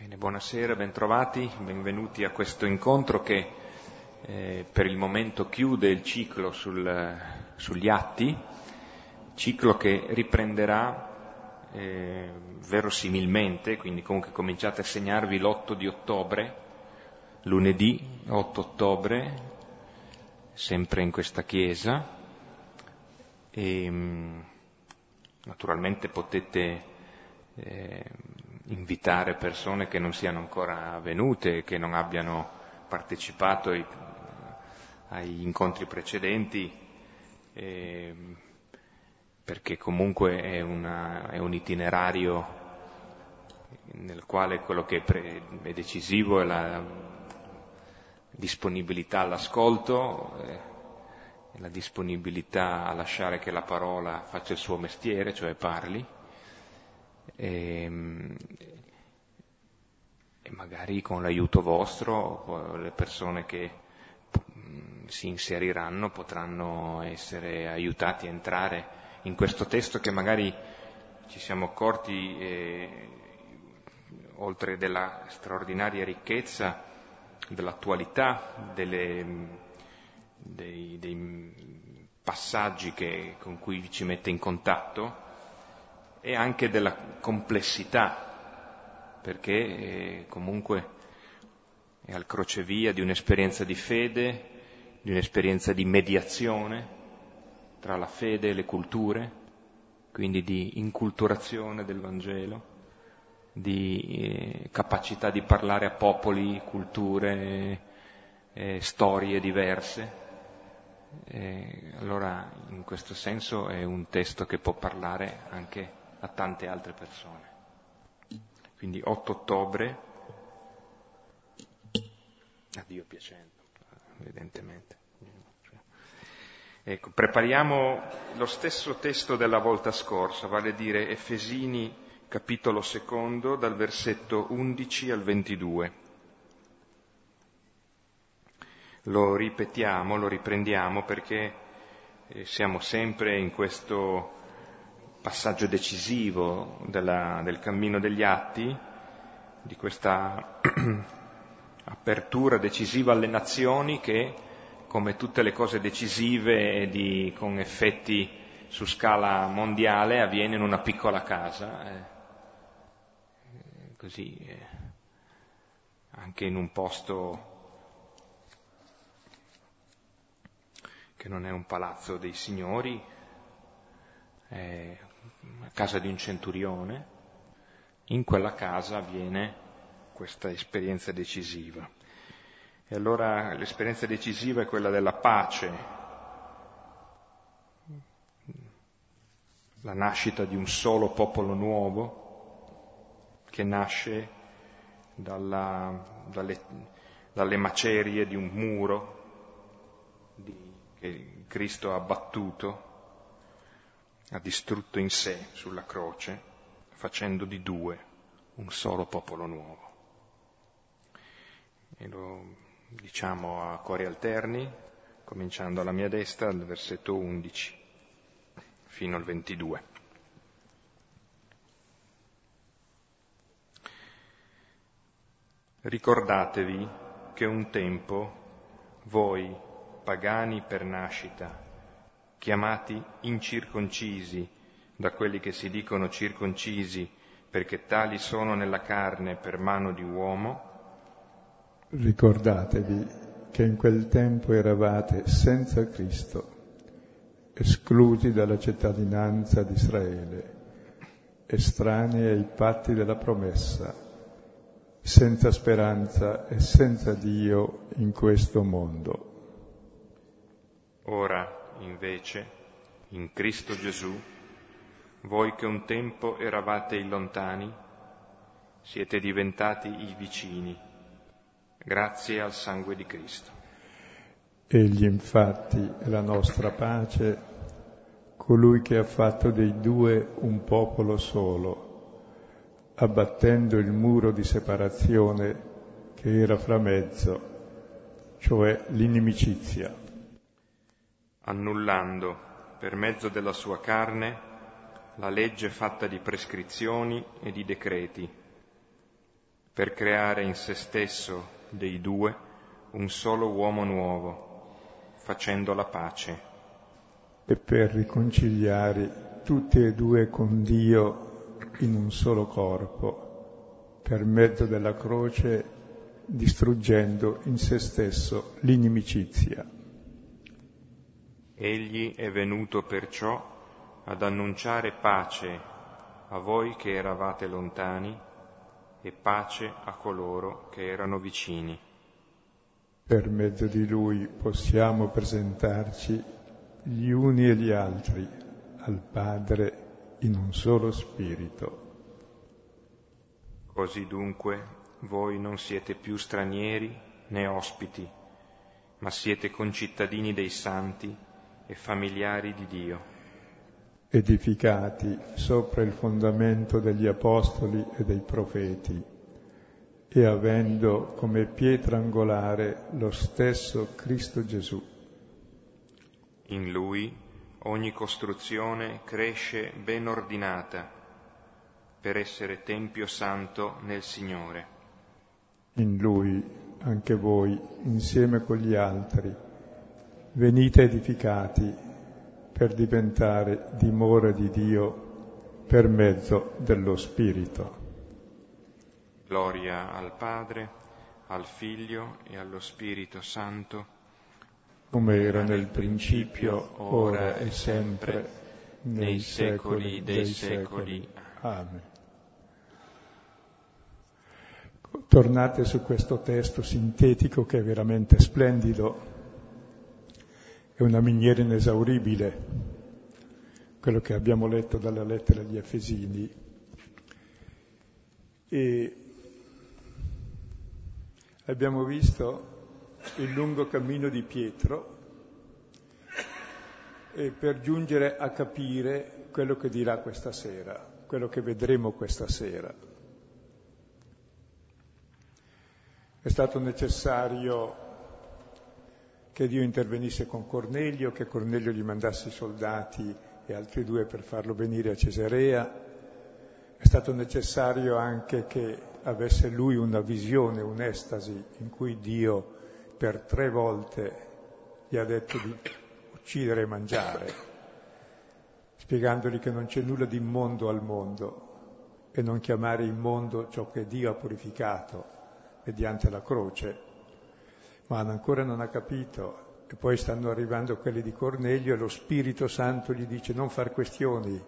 Bene, buonasera, bentrovati, benvenuti a questo incontro che eh, per il momento chiude il ciclo sul, sugli atti, ciclo che riprenderà eh, verosimilmente, quindi comunque cominciate a segnarvi l'8 di ottobre, lunedì 8 ottobre, sempre in questa chiesa, e mm, naturalmente potete eh, invitare persone che non siano ancora venute, che non abbiano partecipato ai, agli incontri precedenti, eh, perché comunque è, una, è, un itinerario nel quale quello che è, pre, è decisivo è la disponibilità all'ascolto, eh, la disponibilità a lasciare che la parola faccia il suo mestiere, cioè parli, e, ehm, e magari con l'aiuto vostro le persone che mm, si inseriranno potranno essere aiutati a entrare in questo testo che magari ci siamo accorti, eh, oltre della straordinaria ricchezza, dell'attualità, delle, dei, dei, passaggi che, con cui ci mette in contatto, e anche della complessità, perché eh, comunque è al crocevia di un'esperienza di fede, di un'esperienza di mediazione tra la fede e le culture, quindi di inculturazione del Vangelo, di eh, capacità di parlare a popoli, culture, eh, storie diverse. Eh, allora in questo senso è un testo che può parlare anche a tante altre persone. Quindi 8 ottobre, a Dio piacendo, evidentemente. Ecco, prepariamo lo stesso testo della volta scorsa, vale a dire Efesini capitolo secondo dal versetto 11 al 22. Lo ripetiamo, lo riprendiamo perché eh, siamo sempre in questo passaggio decisivo della, del cammino degli atti, di questa apertura decisiva alle nazioni che, come tutte le cose decisive di, con effetti su scala mondiale, avviene in una piccola casa. Eh, così, eh, anche in un posto che non è un palazzo dei signori, eh, a casa di un centurione, in quella casa avviene questa esperienza decisiva. E allora l'esperienza decisiva è quella della pace, la nascita di un solo popolo nuovo che nasce dalla, dalle, dalle, macerie di un muro di, che Cristo ha abbattuto ha distrutto in sé sulla croce, facendo di due un solo popolo nuovo. E lo diciamo a cori alterni, cominciando alla mia destra, dal versetto 11 fino al 22. Ricordatevi che un tempo voi, pagani per nascita, chiamati incirconcisi da quelli che si dicono circoncisi perché tali sono nella carne per mano di uomo, ricordatevi che in quel tempo eravate senza Cristo, esclusi dalla cittadinanza di Israele, estranei ai patti della promessa, senza speranza e senza Dio in questo mondo. Ora, invece, in Cristo Gesù, voi che un tempo eravate i lontani, siete diventati i vicini, grazie al sangue di Cristo. Egli infatti è la nostra pace, colui che ha fatto dei due un popolo solo, abbattendo il muro di separazione che era fra mezzo, cioè l'inimicizia annullando per mezzo della sua carne la legge fatta di prescrizioni e di decreti, per creare in se stesso dei due un solo uomo nuovo, facendo la pace. E per riconciliare tutti e due con Dio in un solo corpo, per mezzo della croce, distruggendo in se stesso l'inimicizia. Egli è venuto perciò ad annunciare pace a voi che eravate lontani e pace a coloro che erano vicini. Per mezzo di lui possiamo presentarci gli uni e gli altri al Padre in un solo spirito. Così dunque voi non siete più stranieri né ospiti, ma siete concittadini dei santi e familiari di Dio edificati sopra il fondamento degli apostoli e dei profeti e avendo come pietra angolare lo stesso Cristo Gesù. In lui ogni costruzione cresce ben ordinata per essere Tempio Santo nel Signore. In lui anche voi, insieme con gli altri, venite edificati per diventare dimora di Dio per mezzo dello Spirito. Gloria al Padre, al Figlio e allo Spirito Santo, come era nel principio, ora e sempre, nei secoli dei secoli. Amen. Tornate su questo testo sintetico che è veramente splendido è una miniera inesauribile, quello che abbiamo letto dalla lettera agli Efesini. E abbiamo visto il lungo cammino di Pietro per giungere a capire quello che dirà questa sera, quello che vedremo questa sera. È stato necessario che Dio intervenisse con Cornelio, che Cornelio gli mandasse i soldati e altri due per farlo venire a Cesarea. È stato necessario anche che avesse lui una visione, un'estasi in cui Dio per tre volte gli ha detto di uccidere e mangiare, spiegandogli che non c'è nulla di immondo al mondo e non chiamare immondo ciò che Dio ha purificato mediante la croce ma ancora non ha capito. E poi stanno arrivando quelli di Cornelio e lo Spirito Santo gli dice non far questioni,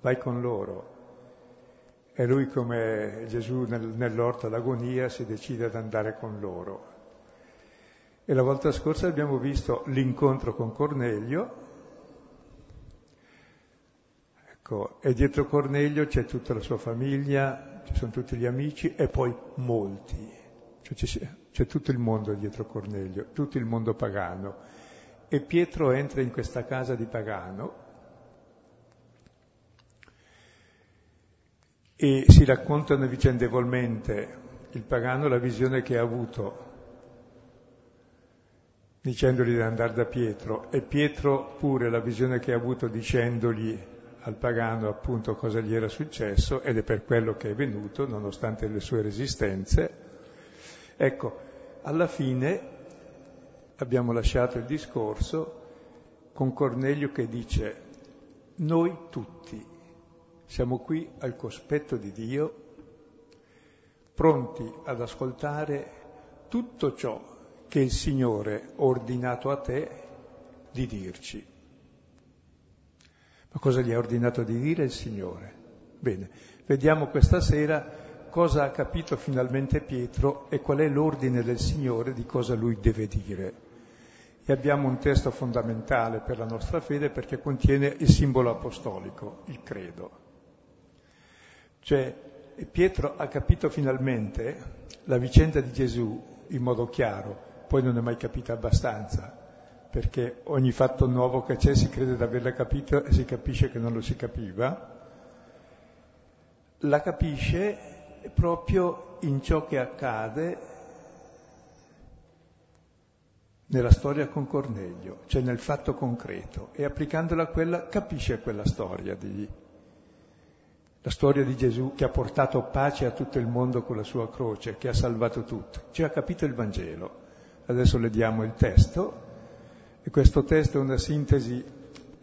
vai con loro. E lui come Gesù nel, nell'orto d'agonia si decide ad andare con loro. E la volta scorsa abbiamo visto l'incontro con Cornelio, ecco, e dietro Cornelio c'è tutta la sua famiglia, ci sono tutti gli amici e poi molti. Cioè c'è tutto il mondo dietro Cornelio, tutto il mondo pagano. E Pietro entra in questa casa di pagano e si raccontano vicendevolmente il pagano la visione che ha avuto dicendogli di andare da Pietro e Pietro pure la visione che ha avuto dicendogli al pagano appunto cosa gli era successo ed è per quello che è venuto nonostante le sue resistenze Ecco, alla fine abbiamo lasciato il discorso con Cornelio che dice, noi tutti siamo qui al cospetto di Dio, pronti ad ascoltare tutto ciò che il Signore ha ordinato a te di dirci. Ma cosa gli ha ordinato di dire il Signore? Bene, vediamo questa sera cosa ha capito finalmente Pietro e qual è l'ordine del Signore di cosa lui deve dire. E abbiamo un testo fondamentale per la nostra fede perché contiene il simbolo apostolico, il credo. Cioè, Pietro ha capito finalmente la vicenda di Gesù in modo chiaro, poi non è mai capita abbastanza, perché ogni fatto nuovo che c'è si crede di averla capito e si capisce che non lo si capiva. La capisce proprio in ciò che accade nella storia con Cornelio, cioè nel fatto concreto, e applicandola a quella capisce quella storia di la storia di Gesù che ha portato pace a tutto il mondo con la sua croce, che ha salvato tutti. Ci ha capito il Vangelo. Adesso le diamo il testo e questo testo è una sintesi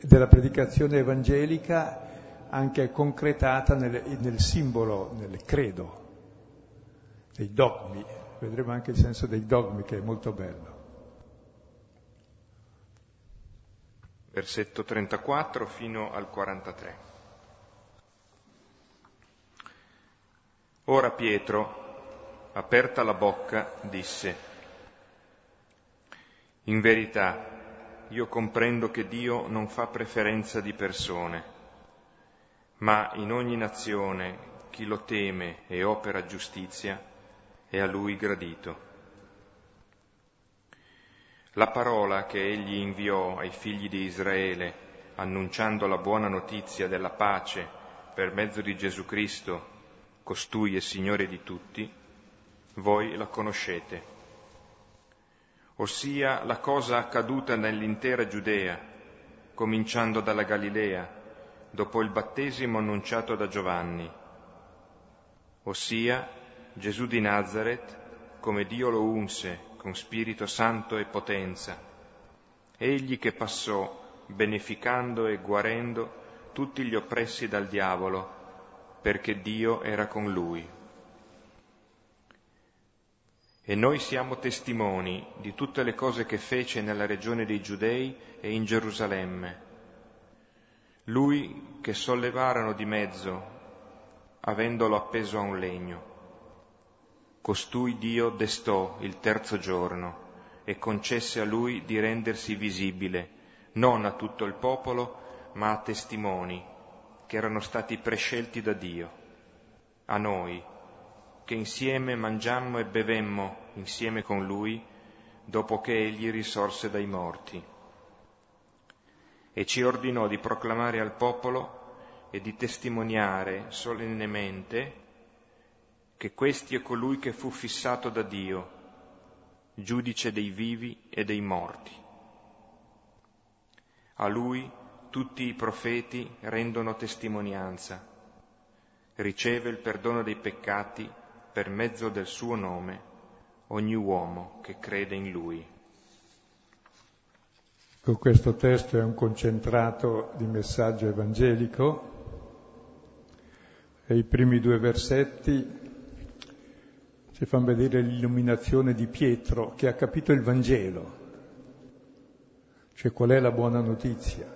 della predicazione evangelica anche concretata nel, nel simbolo, nel credo, dei dogmi. Vedremo anche il senso dei dogmi che è molto bello. Versetto 34 fino al 43. Ora Pietro, aperta la bocca, disse, In verità, io comprendo che Dio non fa preferenza di persone, ma in ogni nazione chi lo teme e opera giustizia è a lui gradito. La parola che egli inviò ai figli di Israele, annunciando la buona notizia della pace per mezzo di Gesù Cristo, costui è Signore di tutti, voi la conoscete ossia la cosa accaduta nell'intera Giudea, cominciando dalla Galilea, dopo il battesimo annunciato da Giovanni, ossia Gesù di Nazareth, come Dio lo unse con Spirito Santo e potenza, egli che passò beneficando e guarendo tutti gli oppressi dal diavolo, perché Dio era con lui. E noi siamo testimoni di tutte le cose che fece nella regione dei Giudei e in Gerusalemme. Lui che sollevarono di mezzo, avendolo appeso a un legno. Costui Dio destò il terzo giorno e concesse a lui di rendersi visibile, non a tutto il popolo, ma a testimoni che erano stati prescelti da Dio, a noi, che insieme mangiammo e bevemmo insieme con lui dopo che egli risorse dai morti. E ci ordinò di proclamare al popolo e di testimoniare solennemente che questi è colui che fu fissato da Dio, giudice dei vivi e dei morti. A lui tutti i profeti rendono testimonianza, riceve il perdono dei peccati per mezzo del suo nome ogni uomo che crede in lui. Con questo testo è un concentrato di messaggio evangelico. E i primi due versetti ci fanno vedere l'illuminazione di Pietro che ha capito il Vangelo, cioè qual è la buona notizia.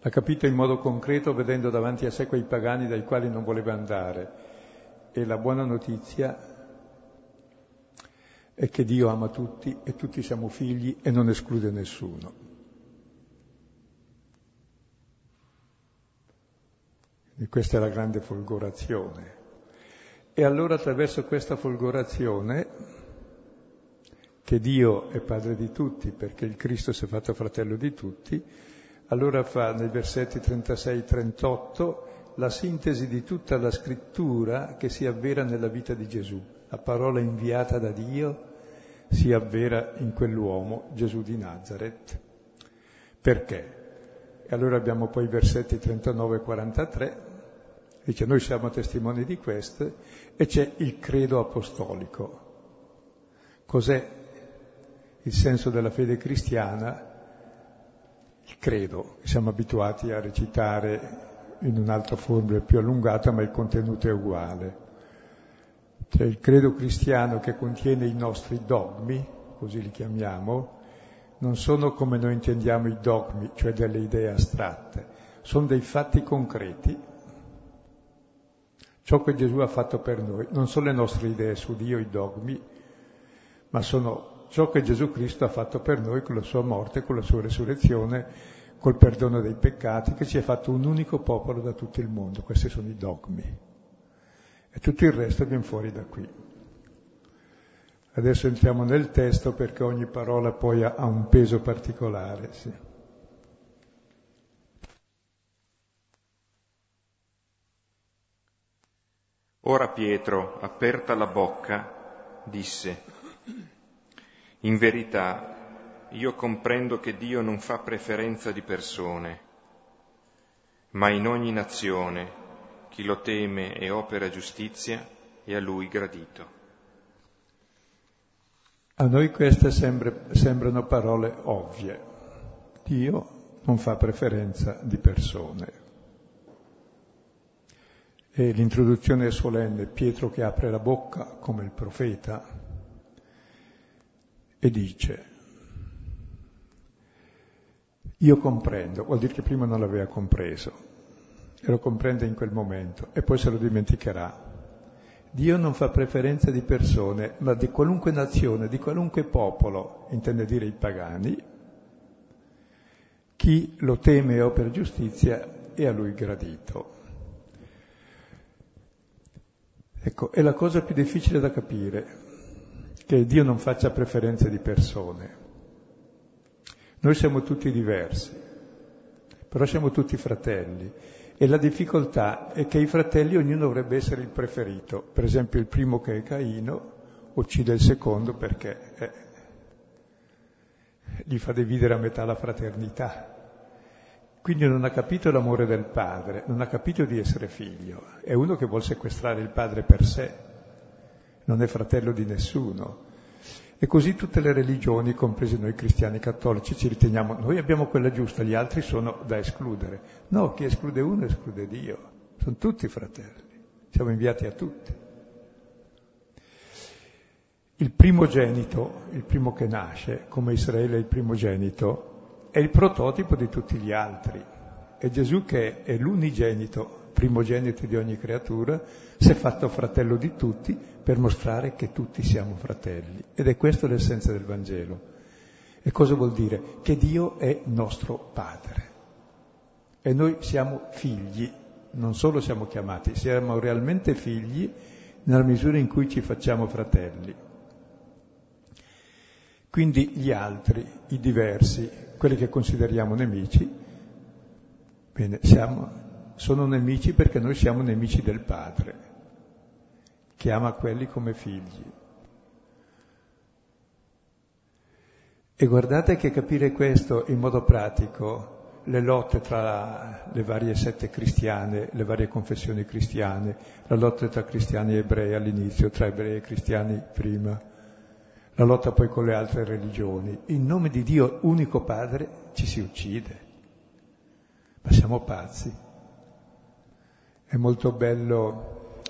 L'ha capito in modo concreto vedendo davanti a sé quei pagani dai quali non voleva andare. E la buona notizia è che Dio ama tutti e tutti siamo figli e non esclude nessuno. E questa è la grande folgorazione. E allora attraverso questa folgorazione, che Dio è padre di tutti perché il Cristo si è fatto fratello di tutti, allora fa nei versetti 36-38 la sintesi di tutta la scrittura che si avvera nella vita di Gesù. La parola inviata da Dio si avvera in quell'uomo, Gesù di Nazareth. Perché? E allora abbiamo poi i versetti 39 e 43, dice noi siamo testimoni di queste, e c'è il credo apostolico. Cos'è il senso della fede cristiana? Il credo, siamo abituati a recitare in un'altra forma più allungata, ma il contenuto è uguale. Cioè il credo cristiano che contiene i nostri dogmi, così li chiamiamo, non sono come noi intendiamo i dogmi, cioè delle idee astratte, sono dei fatti concreti. Ciò che Gesù ha fatto per noi non sono le nostre idee su Dio, i dogmi, ma sono ciò che Gesù Cristo ha fatto per noi con la sua morte, con la sua resurrezione, col perdono dei peccati, che ci ha fatto un unico popolo da tutto il mondo. Questi sono i dogmi. E tutto il resto viene fuori da qui. Adesso entriamo nel testo perché ogni parola poi ha, un peso particolare. Sì. Ora Pietro, aperta la bocca, disse, in verità io comprendo che Dio non fa preferenza di persone, ma in ogni nazione chi lo teme e opera giustizia è a lui gradito. A noi queste sembra, sembrano parole ovvie. Dio non fa preferenza di persone. E l'introduzione è solenne, Pietro che apre la bocca come il profeta e dice, io comprendo, vuol dire che prima non l'aveva compreso, e lo comprende in quel momento, e poi se lo dimenticherà. Dio non fa preferenza di persone, ma di qualunque nazione, di qualunque popolo, intende dire i pagani. Chi lo teme e opera giustizia è a lui gradito. Ecco, è la cosa più difficile da capire, che Dio non faccia preferenze di persone. Noi siamo tutti diversi, però siamo tutti fratelli e la difficoltà è che i fratelli ognuno dovrebbe essere il preferito. Per esempio il primo che è Caino uccide il secondo perché eh, gli fa dividere a metà la fraternità. Quindi non ha capito l'amore del padre, non ha capito di essere figlio. È uno che vuole sequestrare il padre per sé, non è fratello di nessuno. E così tutte le religioni, comprese noi cristiani cattolici, ci riteniamo, noi abbiamo quella giusta, gli altri sono da escludere. No, chi esclude uno esclude Dio. Sono tutti fratelli, siamo inviati a tutti. Il primogenito, il primo che nasce, come Israele è il primogenito, è il prototipo di tutti gli altri. E Gesù che è l'unigenito, primogenito di ogni creatura, si è fatto fratello di tutti per mostrare che tutti siamo fratelli. Ed è questa l'essenza del Vangelo. E cosa vuol dire? Che Dio è nostro Padre. E noi siamo figli, non solo siamo chiamati, siamo realmente figli nella misura in cui ci facciamo fratelli. Quindi gli altri, i diversi, quelli che consideriamo nemici, bene, siamo sono nemici perché noi siamo nemici del Padre, che ama quelli come figli. E guardate che capire questo in modo pratico, le lotte tra le varie sette cristiane, le varie confessioni cristiane, la lotta tra cristiani e ebrei all'inizio, tra ebrei e cristiani prima, la lotta poi con le altre religioni. In nome di Dio, unico Padre, ci si uccide. Ma siamo pazzi. È molto bello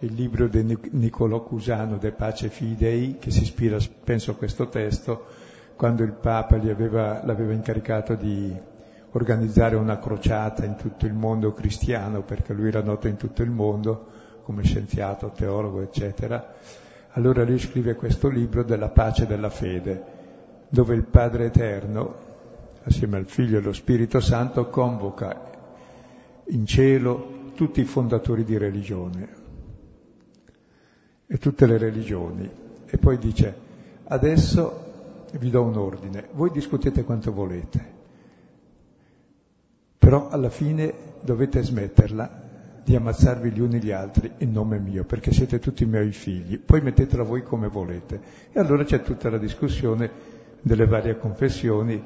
il libro di Niccolò Cusano, De Pace Fidei, che si ispira, penso, a questo testo, quando il Papa aveva, l'aveva incaricato di organizzare una crociata in tutto il mondo cristiano, perché lui era noto in tutto il mondo come scienziato, teologo, eccetera. Allora lui scrive questo libro della pace della fede, dove il Padre Eterno, assieme al Figlio e allo Spirito Santo, convoca in cielo tutti i fondatori di religione e tutte le religioni. E poi dice, adesso vi do un ordine, voi discutete quanto volete, però alla fine dovete smetterla di ammazzarvi gli uni gli altri in nome mio, perché siete tutti miei figli, poi mettetela voi come volete. E allora c'è tutta la discussione delle varie confessioni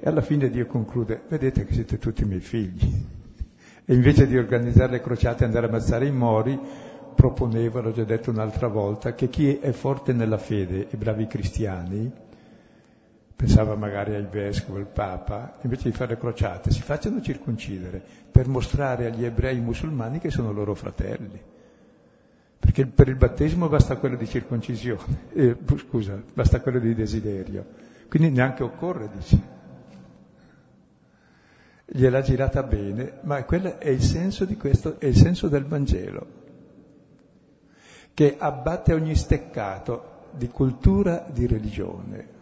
e alla fine Dio conclude, vedete che siete tutti miei figli. E invece di organizzare le crociate e andare a ammazzare i mori, proponeva, l'ho già detto un'altra volta, che chi è forte nella fede, i bravi cristiani, pensava magari ai vescovi, al Papa, invece di fare le crociate, si facciano circoncidere per mostrare agli ebrei musulmani che sono loro fratelli. Perché per il battesimo basta quello di circoncisione, eh, scusa, basta quello di desiderio. Quindi neanche occorre, dice gliel'ha girata bene, ma quello è il senso di questo, è il senso del Vangelo, che abbatte ogni steccato di cultura, di religione.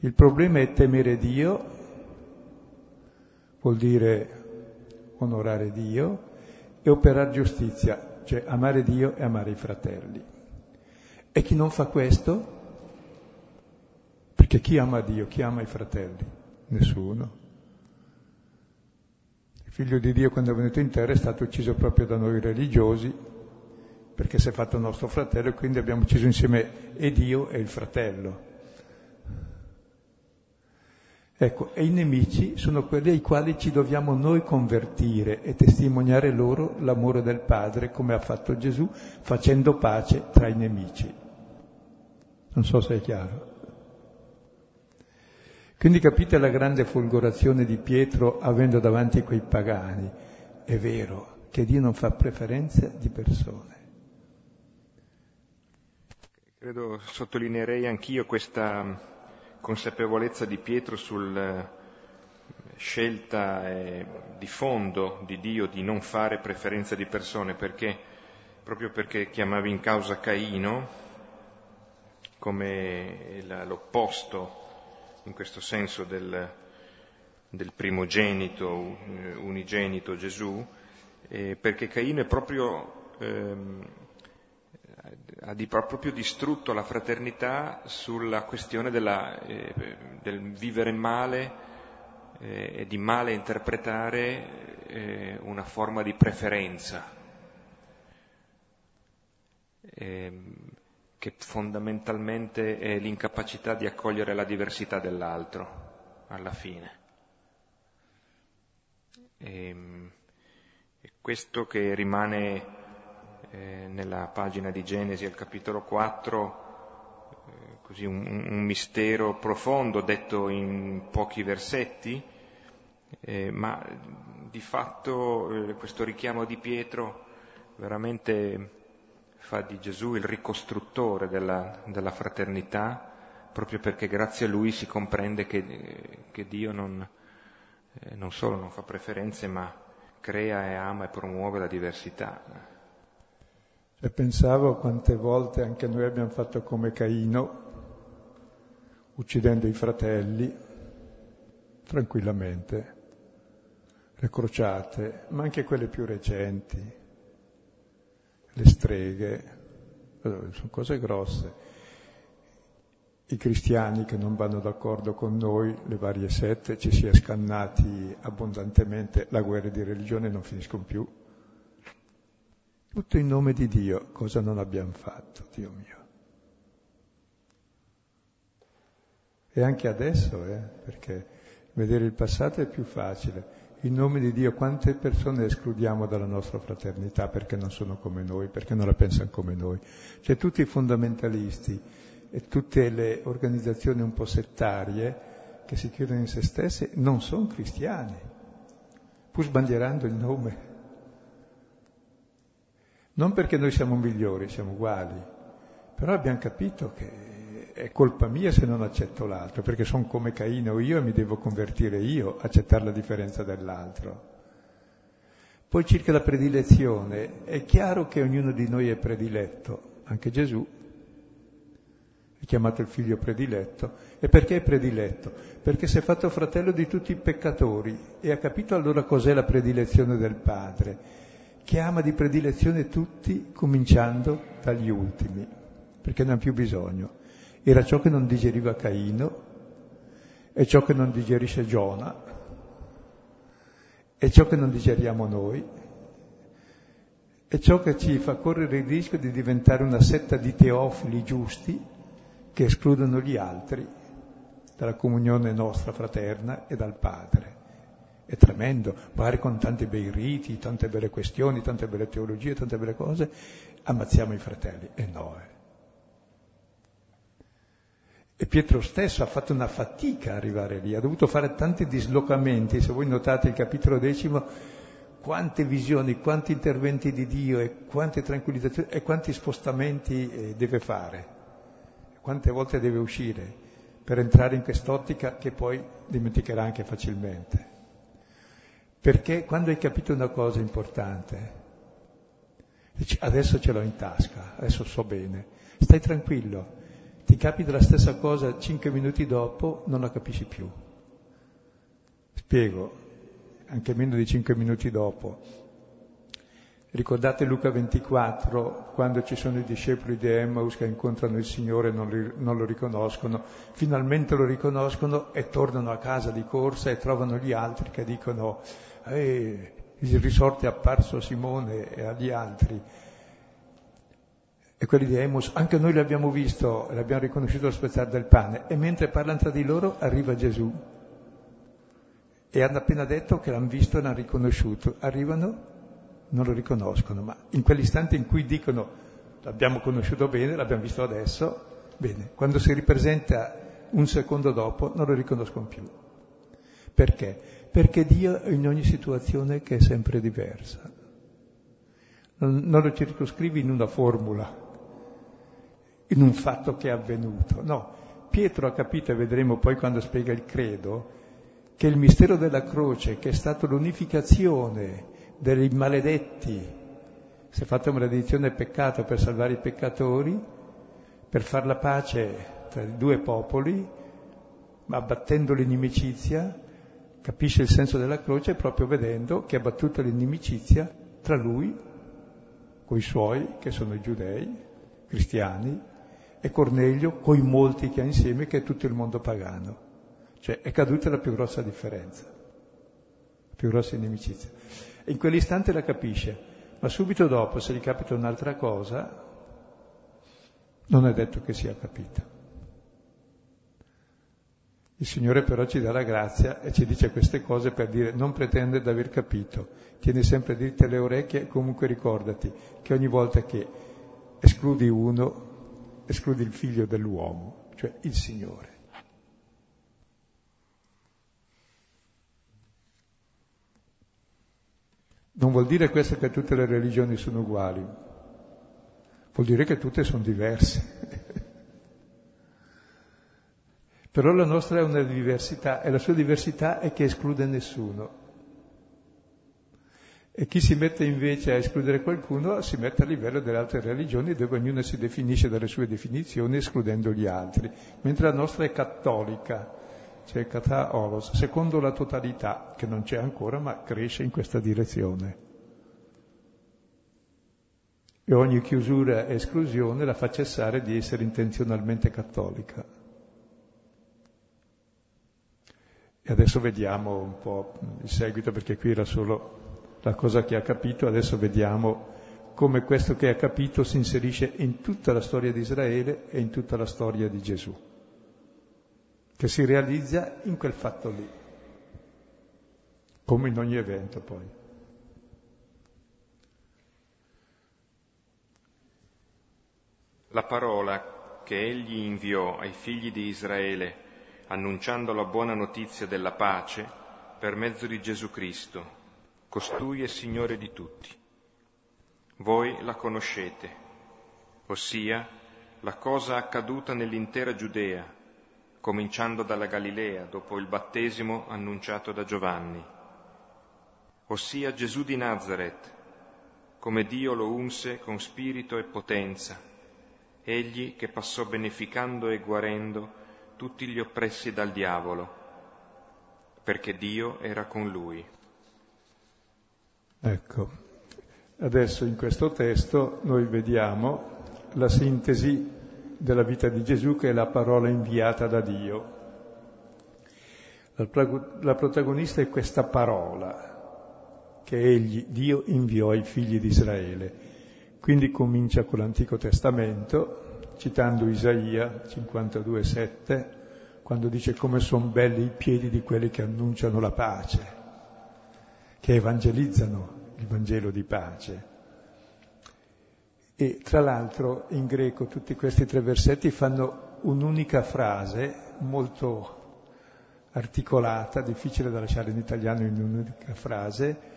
Il problema è temere Dio, vuol dire onorare Dio, e operare giustizia, cioè amare Dio e amare i fratelli. E chi non fa questo? Perché chi ama Dio, chi ama i fratelli? Nessuno figlio di Dio quando è venuto in terra è stato ucciso proprio da noi religiosi, perché si è fatto nostro fratello e quindi abbiamo ucciso insieme e Dio e il fratello. Ecco, e i nemici sono quelli ai quali ci dobbiamo noi convertire e testimoniare loro l'amore del Padre, come ha fatto Gesù, facendo pace tra i nemici. Non so se è chiaro. Quindi capite la grande folgorazione di Pietro avendo davanti quei pagani. È vero che Dio non fa preferenze di persone. Credo sottolineerei anch'io questa consapevolezza di Pietro sulla eh, scelta eh, di fondo di Dio di non fare preferenza di persone, perché proprio perché chiamavi in causa Caino come l'opposto in questo senso del, del primogenito, unigenito Gesù, eh, perché Caino proprio ehm, ha di, proprio distrutto la fraternità sulla questione della, eh, del vivere male eh, e di male interpretare eh, una forma di preferenza, ehm, che fondamentalmente è l'incapacità di accogliere la diversità dell'altro alla fine. E, ehm, e questo che rimane eh, nella pagina di Genesi al capitolo 4, eh, così un, un, mistero profondo detto in pochi versetti, eh, ma di fatto eh, questo richiamo di Pietro veramente fa di Gesù il ricostruttore della, della fraternità, proprio perché grazie a lui si comprende che, che Dio non, eh, non solo non fa preferenze, ma crea e ama e promuove la diversità. E pensavo quante volte anche noi abbiamo fatto come Caino, uccidendo i fratelli tranquillamente, le crociate, ma anche quelle più recenti, le streghe, sono cose grosse. I cristiani che non vanno d'accordo con noi, le varie sette, ci si è scannati abbondantemente, la guerra di religione non finiscono più. Tutto in nome di Dio, cosa non abbiamo fatto, Dio mio. E anche adesso, eh, perché vedere il passato è più facile. In nome di Dio quante persone escludiamo dalla nostra fraternità perché non sono come noi, perché non la pensano come noi. Cioè tutti i fondamentalisti e tutte le organizzazioni un po' settarie che si chiudono in se stesse non sono cristiani, pur sbandierando il nome non perché noi siamo migliori, siamo uguali, però abbiamo capito che è colpa mia se non accetto l'altro, perché sono come Caino io e mi devo convertire io, accettare la differenza dell'altro. Poi circa la predilezione, è chiaro che ognuno di noi è prediletto, anche Gesù è chiamato il figlio prediletto. E perché è prediletto? Perché si è fatto fratello di tutti i peccatori e ha capito allora cos'è la predilezione del Padre che ama di predilezione tutti, cominciando dagli ultimi, perché ne ha più bisogno. Era ciò che non digeriva Caino, è ciò che non digerisce Giona, è ciò che non digeriamo noi, è ciò che ci fa correre il rischio di diventare una setta di teofili giusti che escludono gli altri dalla comunione nostra fraterna e dal Padre. È tremendo, magari con tanti bei riti, tante belle questioni, tante belle teologie, tante belle cose, ammazziamo i fratelli. E no. Eh. E Pietro stesso ha fatto una fatica a arrivare lì, ha dovuto fare tanti dislocamenti, se voi notate il capitolo decimo, quante visioni, quanti interventi di Dio e quante tranquillizzazioni e quanti spostamenti eh, deve fare, quante volte deve uscire per entrare in quest'ottica che poi dimenticherà anche facilmente. Perché quando hai capito una cosa importante, dici adesso ce l'ho in tasca, adesso so bene, stai tranquillo, ti capita la stessa cosa cinque minuti dopo, non la capisci più. Spiego, anche meno di cinque minuti dopo. Ricordate Luca 24, quando ci sono i discepoli di Emmaus che incontrano il Signore e non, non, lo riconoscono, finalmente lo riconoscono e tornano a casa di corsa e trovano gli altri che dicono e il risorto è apparso a Simone e agli altri. E quelli di Emos, anche noi l'abbiamo visto, l'abbiamo riconosciuto al spezzare del pane. E mentre parlano tra di loro arriva Gesù e hanno appena detto che l'hanno visto e l'hanno riconosciuto. Arrivano, non lo riconoscono, ma in quell'istante in cui dicono l'abbiamo conosciuto bene, l'abbiamo visto adesso, bene, quando si ripresenta un secondo dopo non lo riconoscono più. Perché? Perché Dio è in ogni situazione che è sempre diversa. Non, non lo circoscrivi in una formula, in un fatto che è avvenuto. No, Pietro ha capito, e vedremo poi quando spiega il credo, che il mistero della croce, che è stato l'unificazione dei maledetti, si è fatta maledizione e peccato per salvare i peccatori, per fare la pace tra i due popoli, ma abbattendo l'inimicizia, capisce il senso della croce proprio vedendo che ha battuto l'inimicizia tra lui, coi suoi, che sono i giudei, cristiani, e Cornelio, coi molti che ha insieme, che è tutto il mondo pagano. Cioè è caduta la più grossa differenza, la più grossa inimicizia. E in quell'istante la capisce, ma subito dopo, se gli capita un'altra cosa, non è detto che sia capita. Il Signore però ci dà la grazia e ci dice queste cose per dire non pretende di aver capito, tieni sempre dritte le orecchie e comunque ricordati che ogni volta che escludi uno, escludi il figlio dell'uomo, cioè il Signore. Non vuol dire questo che tutte le religioni sono uguali, vuol dire che tutte sono diverse. Però la nostra è una diversità e la sua diversità è che esclude nessuno. E chi si mette invece a escludere qualcuno si mette a livello delle altre religioni dove ognuno si definisce dalle sue definizioni escludendo gli altri, mentre la nostra è cattolica, cioè kata oros, secondo la totalità, che non c'è ancora ma cresce in questa direzione. E ogni chiusura e esclusione la fa cessare di essere intenzionalmente cattolica. E adesso vediamo un po' il seguito, perché qui era solo la cosa che ha capito, adesso vediamo come questo che ha capito si inserisce in tutta la storia di Israele e in tutta la storia di Gesù, che si realizza in quel fatto lì, come in ogni evento poi. La parola che egli inviò ai figli di Israele annunciando la buona notizia della pace per mezzo di Gesù Cristo. Costui è Signore di tutti. Voi la conoscete, ossia la cosa accaduta nell'intera Giudea, cominciando dalla Galilea dopo il battesimo annunciato da Giovanni, ossia Gesù di Nazareth, come Dio lo unse con spirito e potenza, egli che passò beneficando e guarendo tutti gli oppressi dal diavolo, perché Dio era con lui. Ecco, adesso in questo testo noi vediamo la sintesi della vita di Gesù che è la parola inviata da Dio. La protagonista è questa parola che egli, Dio, inviò ai figli di Israele. Quindi comincia con l'Antico Testamento, citando Isaia 52,7, quando dice come sono belli i piedi di quelli che annunciano la pace, che evangelizzano il Vangelo di pace. E tra l'altro in greco tutti questi tre versetti fanno un'unica frase molto articolata, difficile da lasciare in italiano in un'unica frase,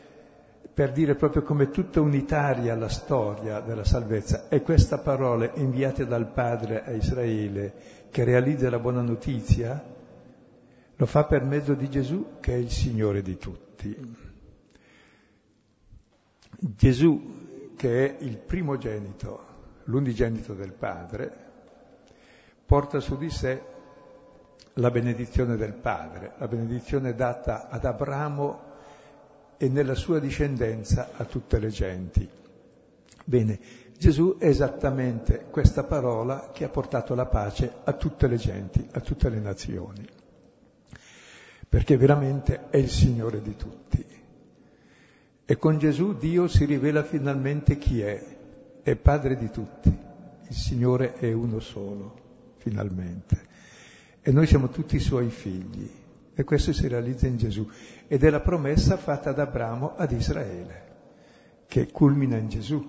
per dire proprio come tutta unitaria la storia della salvezza. E questa parola inviata dal Padre a Israele, che realizza la buona notizia, lo fa per mezzo di Gesù, che è il Signore di tutti. Gesù, che è il primogenito, l'unigenito del Padre, porta su di sé la benedizione del Padre, la benedizione data ad Abramo e nella sua discendenza a tutte le genti. Bene, Gesù è esattamente questa parola che ha portato la pace a tutte le genti, a tutte le nazioni, perché veramente è il Signore di tutti. E con Gesù Dio si rivela finalmente chi è, è Padre di tutti, il Signore è uno solo, finalmente. E noi siamo tutti Suoi figli. E questo si realizza in Gesù. Ed è la promessa fatta da Abramo ad Israele, che culmina in Gesù.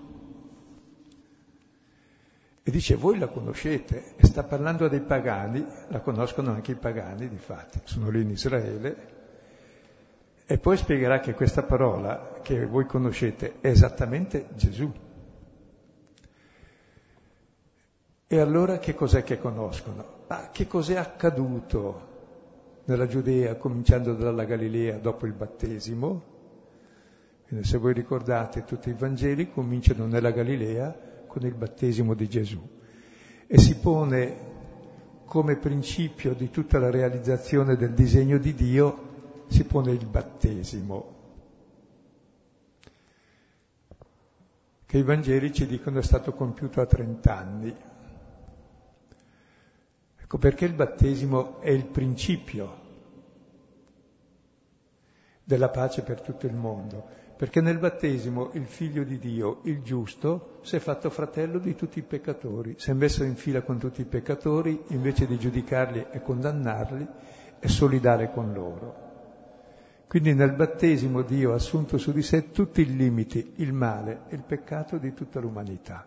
E dice, voi la conoscete, e sta parlando dei pagani, la conoscono anche i pagani, di fatti, sono lì in Israele, e poi spiegherà che questa parola che voi conoscete è esattamente Gesù. E allora che cos'è che conoscono? Ah, che cos'è accaduto nella Giudea, cominciando dalla Galilea dopo il battesimo? Quindi se voi ricordate, tutti i Vangeli cominciano nella Galilea con il battesimo di Gesù e si pone come principio di tutta la realizzazione del disegno di Dio, si pone il battesimo, che i Vangeli ci dicono è stato compiuto a 30 anni. Ecco perché il battesimo è il principio della pace per tutto il mondo perché nel battesimo il figlio di Dio, il giusto, si è fatto fratello di tutti i peccatori, si è messo in fila con tutti i peccatori, invece di giudicarli e condannarli, è solidale con loro. Quindi nel battesimo Dio ha assunto su di sé tutti i limiti, il male e il peccato di tutta l'umanità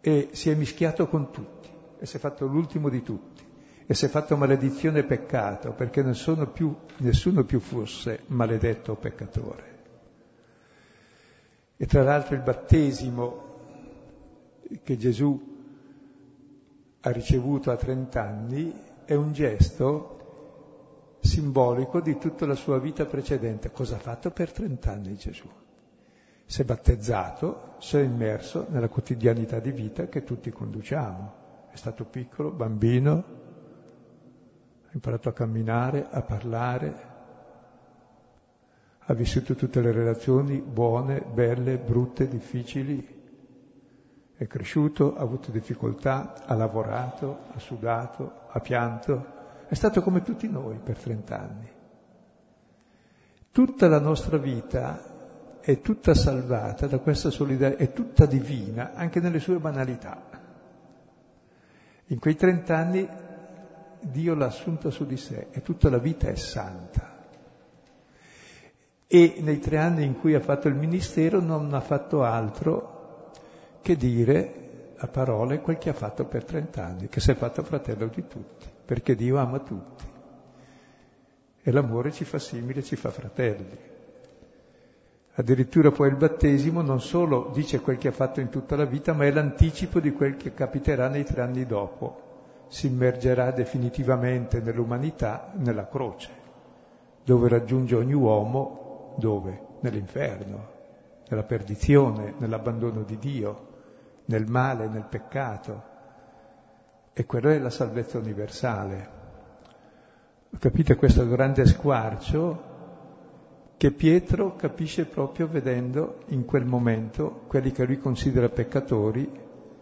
e si è mischiato con tutti e si è fatto l'ultimo di tutti e si è fatto maledizione e peccato perché più, nessuno più fosse maledetto o peccatore. E tra l'altro il battesimo che Gesù ha ricevuto a 30 anni è un gesto simbolico di tutta la sua vita precedente. Cosa ha fatto per 30 anni Gesù? Si è battezzato, si è immerso nella quotidianità di vita che tutti conduciamo. È stato piccolo, bambino, ha imparato a camminare, a parlare, ha vissuto tutte le relazioni buone, belle, brutte, difficili, è cresciuto, ha avuto difficoltà, ha lavorato, ha sudato, ha pianto, è stato come tutti noi per 30 anni. Tutta la nostra vita è tutta salvata da questa solidarietà, è tutta divina anche nelle sue banalità. In quei 30 anni Dio l'ha assunta su di sé e tutta la vita è santa e nei tre anni in cui ha fatto il ministero non ha fatto altro che dire a parole quel che ha fatto per trent'anni, che si è fatto fratello di tutti, perché Dio ama tutti. E l'amore ci fa simili, ci fa fratelli. Addirittura poi il battesimo non solo dice quel che ha fatto in tutta la vita, ma è l'anticipo di quel che capiterà nei tre anni dopo. Si immergerà definitivamente nell'umanità, nella croce, dove raggiunge ogni uomo dove? Nell'inferno, nella perdizione, nell'abbandono di Dio, nel male, nel peccato. E quella è la salvezza universale. Capite questo grande squarcio che Pietro capisce proprio vedendo in quel momento quelli che lui considera peccatori,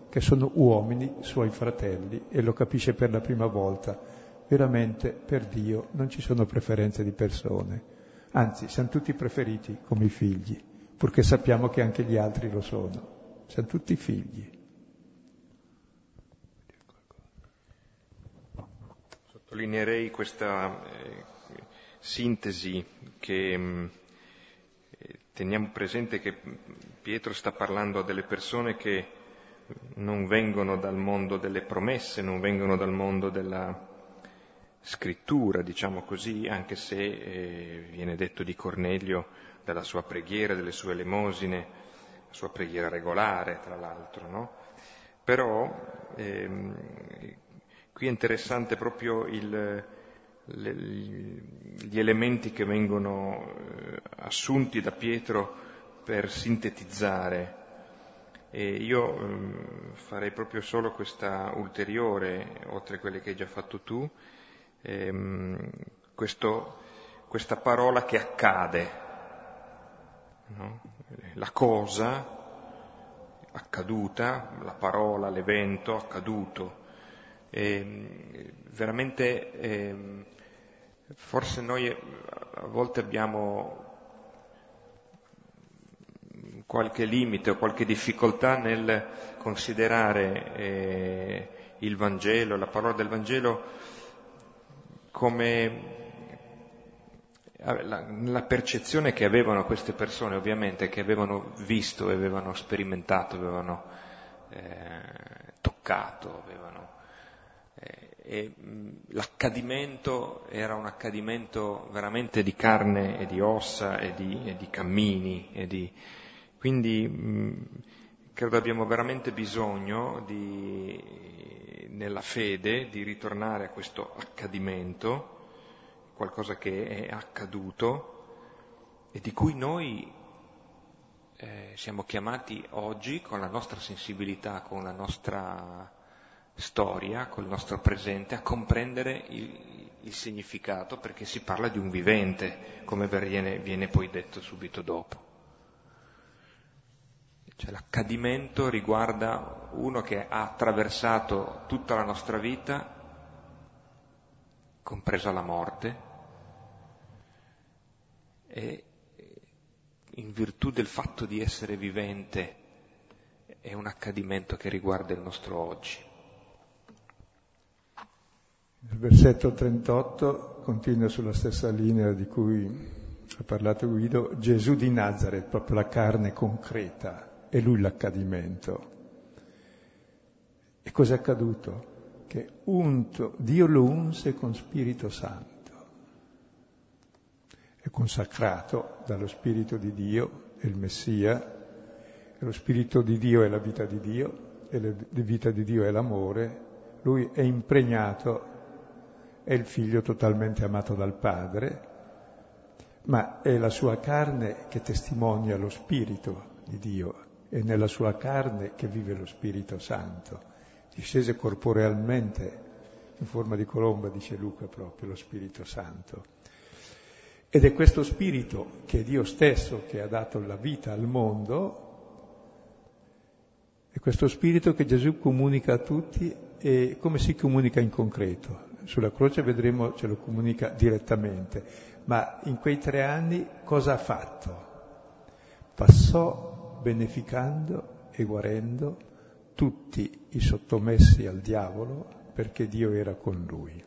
che sono uomini, suoi fratelli, e lo capisce per la prima volta. Veramente per Dio non ci sono preferenze di persone Anzi, siamo tutti preferiti come figli, purché sappiamo che anche gli altri lo sono. Siamo tutti figli. Sottolineerei questa eh, sintesi che mm, teniamo presente che Pietro sta parlando a delle persone che non vengono dal mondo delle promesse, non vengono dal mondo della scrittura, diciamo così, anche se eh, viene detto di Cornelio dalla sua preghiera, delle sue elemosine, la sua preghiera regolare, tra l'altro, no? Però ehm, qui è interessante proprio il, le, gli elementi che vengono eh, assunti da Pietro per sintetizzare. E io eh, farei proprio solo questa ulteriore, oltre a quelle che hai già fatto tu, ehm, questo, questa parola che accade, no? la cosa accaduta, la parola, l'evento accaduto. E, veramente eh, forse noi a volte abbiamo qualche limite o qualche difficoltà nel considerare eh, il Vangelo, la parola del Vangelo come la, la, percezione che avevano queste persone, ovviamente, che avevano visto, avevano sperimentato, avevano eh, toccato, avevano, eh, e mh, l'accadimento era un accadimento veramente di carne e di ossa e di, e di cammini, e di, quindi mh, credo abbiamo veramente bisogno di, nella fede di ritornare a questo accadimento qualcosa che è accaduto e di cui noi eh, siamo chiamati oggi con la nostra sensibilità, con la nostra storia, col nostro presente, a comprendere il, il significato perché si parla di un vivente, come viene, viene poi detto subito dopo. Cioè l'accadimento riguarda uno che ha attraversato tutta la nostra vita, compresa la morte, e in virtù del fatto di essere vivente è un accadimento che riguarda il nostro oggi. Il versetto 38 continua sulla stessa linea di cui ha parlato Guido, Gesù di Nazareth, proprio la carne concreta, è lui l'accadimento. E cosa è accaduto? Che unto, Dio lo unse con Spirito Santo è consacrato dallo Spirito di Dio, è il Messia, e lo Spirito di Dio è la vita di Dio, e la vita di Dio è l'amore, lui è impregnato, è il figlio totalmente amato dal Padre, ma è la sua carne che testimonia lo Spirito di Dio, è nella sua carne che vive lo Spirito Santo, discese corporealmente in forma di colomba, dice Luca proprio, lo Spirito Santo. Ed è questo spirito che è Dio stesso che ha dato la vita al mondo, è questo spirito che Gesù comunica a tutti e come si comunica in concreto. Sulla croce vedremo ce lo comunica direttamente, ma in quei tre anni cosa ha fatto? Passò beneficando e guarendo tutti i sottomessi al diavolo perché Dio era con lui.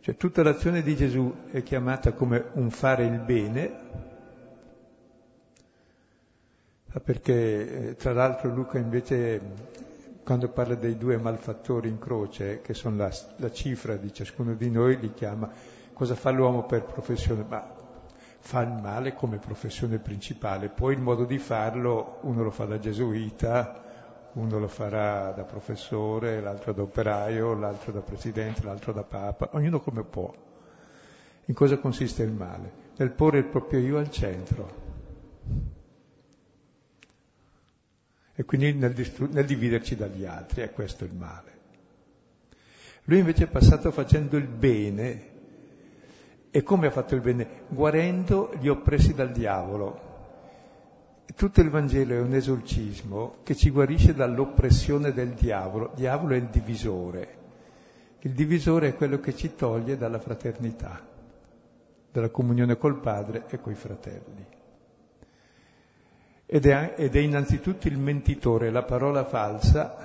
Cioè tutta l'azione di Gesù è chiamata come un fare il bene, perché eh, tra l'altro Luca invece quando parla dei due malfattori in croce, che sono la, la cifra di ciascuno di noi, li chiama cosa fa l'uomo per professione? Ma fa il male come professione principale, poi il modo di farlo uno lo fa da gesuita, uno lo farà da professore, l'altro da operaio, l'altro da presidente, l'altro da papa, ognuno come può. In cosa consiste il male? Nel porre il proprio io al centro. E quindi nel, distru- nel dividerci dagli altri, è questo il male. Lui invece è passato facendo il bene. E come ha fatto il bene? Guarendo gli oppressi dal diavolo, tutto il Vangelo è un esorcismo che ci guarisce dall'oppressione del diavolo. Il diavolo è il divisore. Il divisore è quello che ci toglie dalla fraternità, dalla comunione col Padre e coi fratelli. Ed è, ed è innanzitutto il mentitore, la parola falsa,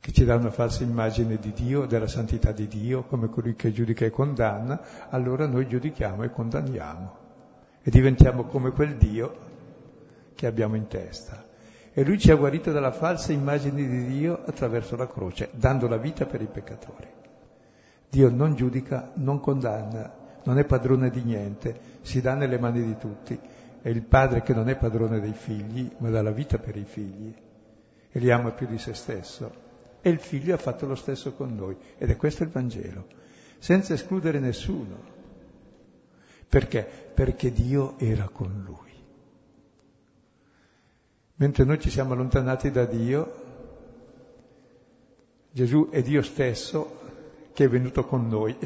che ci dà una falsa immagine di Dio, della santità di Dio, come colui che giudica e condanna, allora noi giudichiamo e condanniamo e diventiamo come quel Dio che abbiamo in testa. E lui ci ha guarito dalla falsa immagine di Dio attraverso la croce, dando la vita per i peccatori. Dio non giudica, non condanna, non è padrone di niente, si dà nelle mani di tutti. È il padre che non è padrone dei figli, ma dà la vita per i figli e li ama più di se stesso. E il figlio ha fatto lo stesso con noi. Ed è questo il Vangelo, senza escludere nessuno. Perché? Perché Dio era con lui. Mentre noi ci siamo allontanati da Dio, Gesù è Dio stesso che è venuto con noi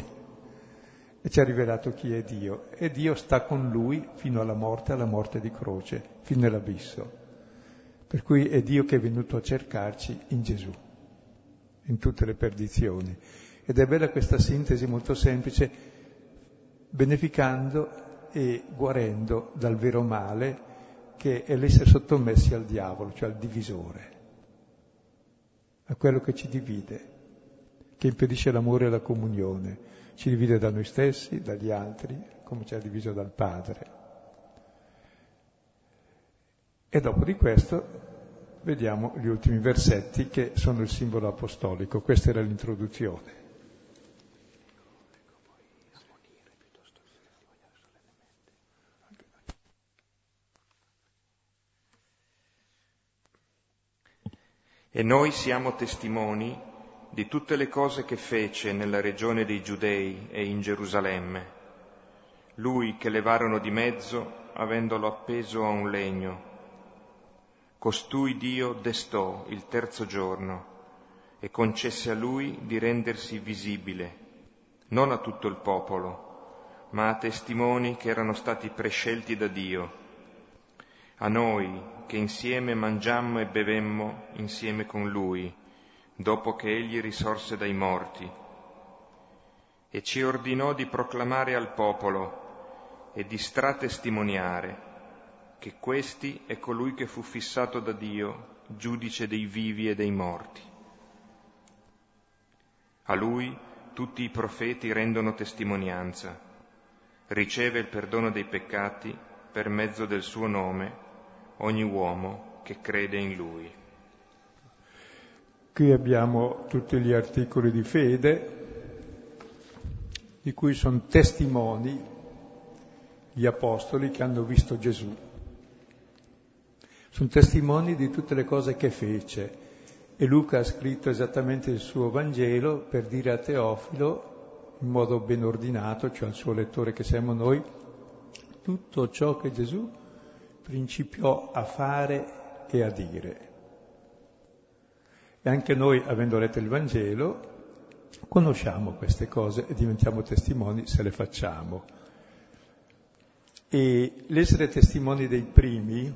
e ci ha rivelato chi è Dio. E Dio sta con lui fino alla morte, alla morte di croce, fino nell'abisso. Per cui è Dio che è venuto a cercarci in Gesù, in tutte le perdizioni. Ed è bella questa sintesi molto semplice beneficando e guarendo dal vero male che è l'essere sottomessi al diavolo, cioè al divisore, a quello che ci divide, che impedisce l'amore e la comunione, ci divide da noi stessi, dagli altri, come ci ha diviso dal Padre. E dopo di questo vediamo gli ultimi versetti che sono il simbolo apostolico. Questa era l'introduzione. E noi siamo testimoni di tutte le cose che fece nella regione dei Giudei e in Gerusalemme, lui che levarono di mezzo avendolo appeso a un legno. Costui Dio destò il terzo giorno e concesse a lui di rendersi visibile, non a tutto il popolo, ma a testimoni che erano stati prescelti da Dio a noi che insieme mangiammo e bevemmo insieme con lui, dopo che egli risorse dai morti, e ci ordinò di proclamare al popolo e di stratestimoniare che questi è colui che fu fissato da Dio, giudice dei vivi e dei morti. A lui tutti i profeti rendono testimonianza, riceve il perdono dei peccati per mezzo del suo nome ogni uomo che crede in lui. Qui abbiamo tutti gli articoli di fede, di cui sono testimoni gli apostoli che hanno visto Gesù. Sono testimoni di tutte le cose che fece. E Luca ha scritto esattamente il suo Vangelo per dire a Teofilo, in modo ben ordinato, cioè al suo lettore che siamo noi, tutto ciò che Gesù principiò a fare e a dire. E anche noi, avendo letto il Vangelo, conosciamo queste cose e diventiamo testimoni se le facciamo. E l'essere testimoni dei primi,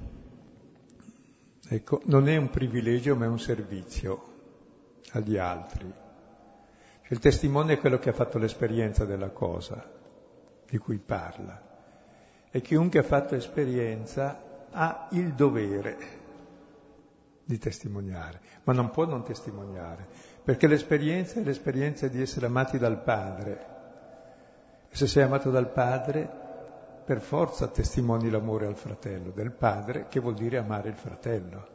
ecco, non è un privilegio ma è un servizio agli altri. Cioè, il testimone è quello che ha fatto l'esperienza della cosa di cui parla e chiunque ha fatto esperienza ha il dovere di testimoniare, ma non può non testimoniare, perché l'esperienza è l'esperienza di essere amati dal Padre. E se sei amato dal Padre, per forza testimoni l'amore al fratello del Padre, che vuol dire amare il fratello.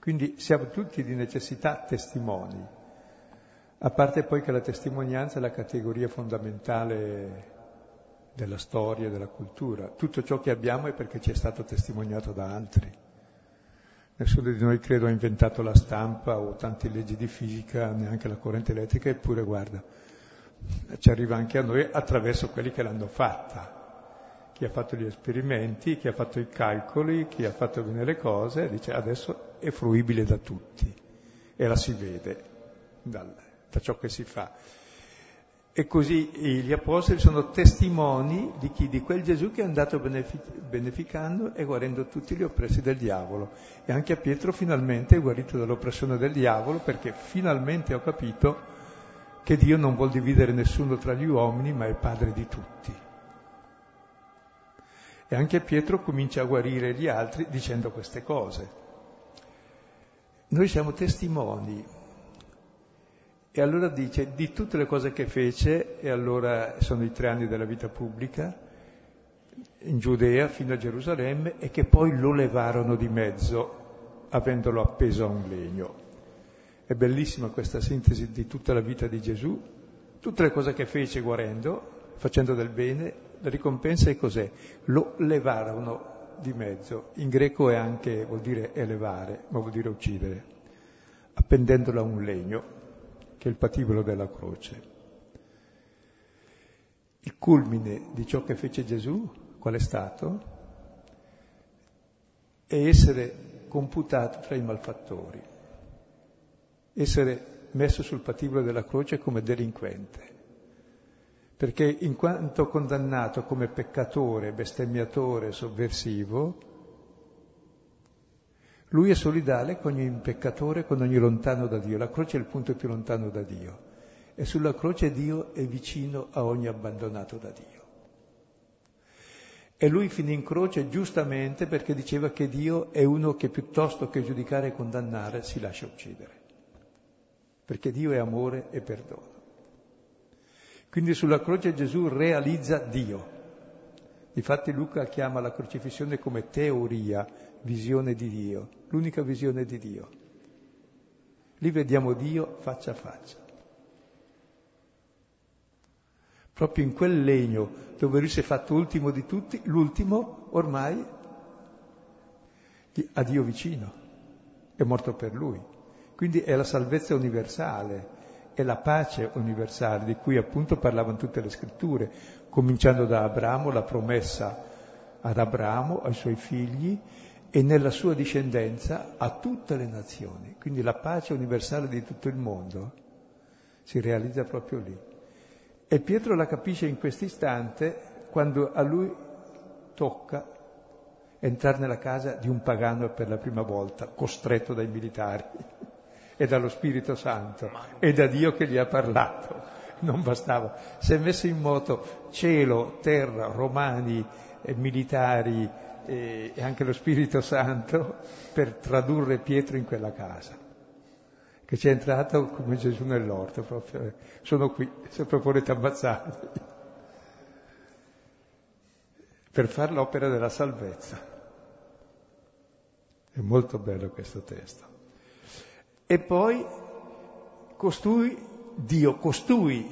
Quindi siamo tutti di necessità testimoni, a parte poi che la testimonianza è la categoria fondamentale della storia, della cultura. Tutto ciò che abbiamo è perché ci è stato testimoniato da altri. Nessuno di noi credo ha inventato la stampa o tante leggi di fisica, neanche la corrente elettrica, eppure guarda, ci arriva anche a noi attraverso quelli che l'hanno fatta. Chi ha fatto gli esperimenti, chi ha fatto i calcoli, chi ha fatto bene le cose, dice adesso è fruibile da tutti e la si vede dal, da ciò che si fa. E così gli apostoli sono testimoni di chi? Di quel Gesù che è andato beneficando e guarendo tutti gli oppressi del diavolo. E anche a Pietro finalmente è guarito dall'oppressione del diavolo perché finalmente ho capito che Dio non vuol dividere nessuno tra gli uomini, ma è padre di tutti. E anche Pietro comincia a guarire gli altri dicendo queste cose. Noi siamo testimoni e allora dice di tutte le cose che fece, e allora sono i tre anni della vita pubblica, in Giudea fino a Gerusalemme, e che poi lo levarono di mezzo, avendolo appeso a un legno. È bellissima questa sintesi di tutta la vita di Gesù, tutte le cose che fece guarendo, facendo del bene, la ricompensa è cos'è? Lo levarono di mezzo. In greco è anche, vuol dire elevare, ma vuol dire uccidere, appendendolo a un legno che è il patibolo della croce. Il culmine di ciò che fece Gesù, qual è stato? È essere computato tra i malfattori, essere messo sul patibolo della croce come delinquente, perché in quanto condannato come peccatore, bestemmiatore, sovversivo, lui è solidale con ogni peccatore, con ogni lontano da Dio. La croce è il punto più lontano da Dio. E sulla croce Dio è vicino a ogni abbandonato da Dio. E lui finì in croce giustamente perché diceva che Dio è uno che piuttosto che giudicare e condannare si lascia uccidere. perché Dio è amore e perdono. Quindi sulla croce Gesù realizza Dio. Infatti Luca chiama la crocifissione come teoria, visione di Dio, l'unica visione di Dio. Lì vediamo Dio faccia a faccia. Proprio in quel legno dove lui si è fatto ultimo di tutti, l'ultimo ormai a Dio vicino, è morto per lui. Quindi è la salvezza universale, è la pace universale di cui appunto parlavano tutte le scritture, cominciando da Abramo, la promessa ad Abramo, ai suoi figli e nella sua discendenza a tutte le nazioni. Quindi la pace universale di tutto il mondo si realizza proprio lì. E Pietro la capisce in questo istante quando a lui tocca entrare nella casa di un pagano per la prima volta, costretto dai militari e dallo Spirito Santo e da Dio che gli ha parlato. Non bastava. Si è messo in moto cielo, terra, romani, eh, militari eh, e anche lo Spirito Santo per tradurre Pietro in quella casa. Che ci è entrato come Gesù nell'orto, proprio. Eh, sono qui, se volete ammazzarmi. Per fare l'opera della salvezza. È molto bello questo testo. E poi costui, Dio, costui,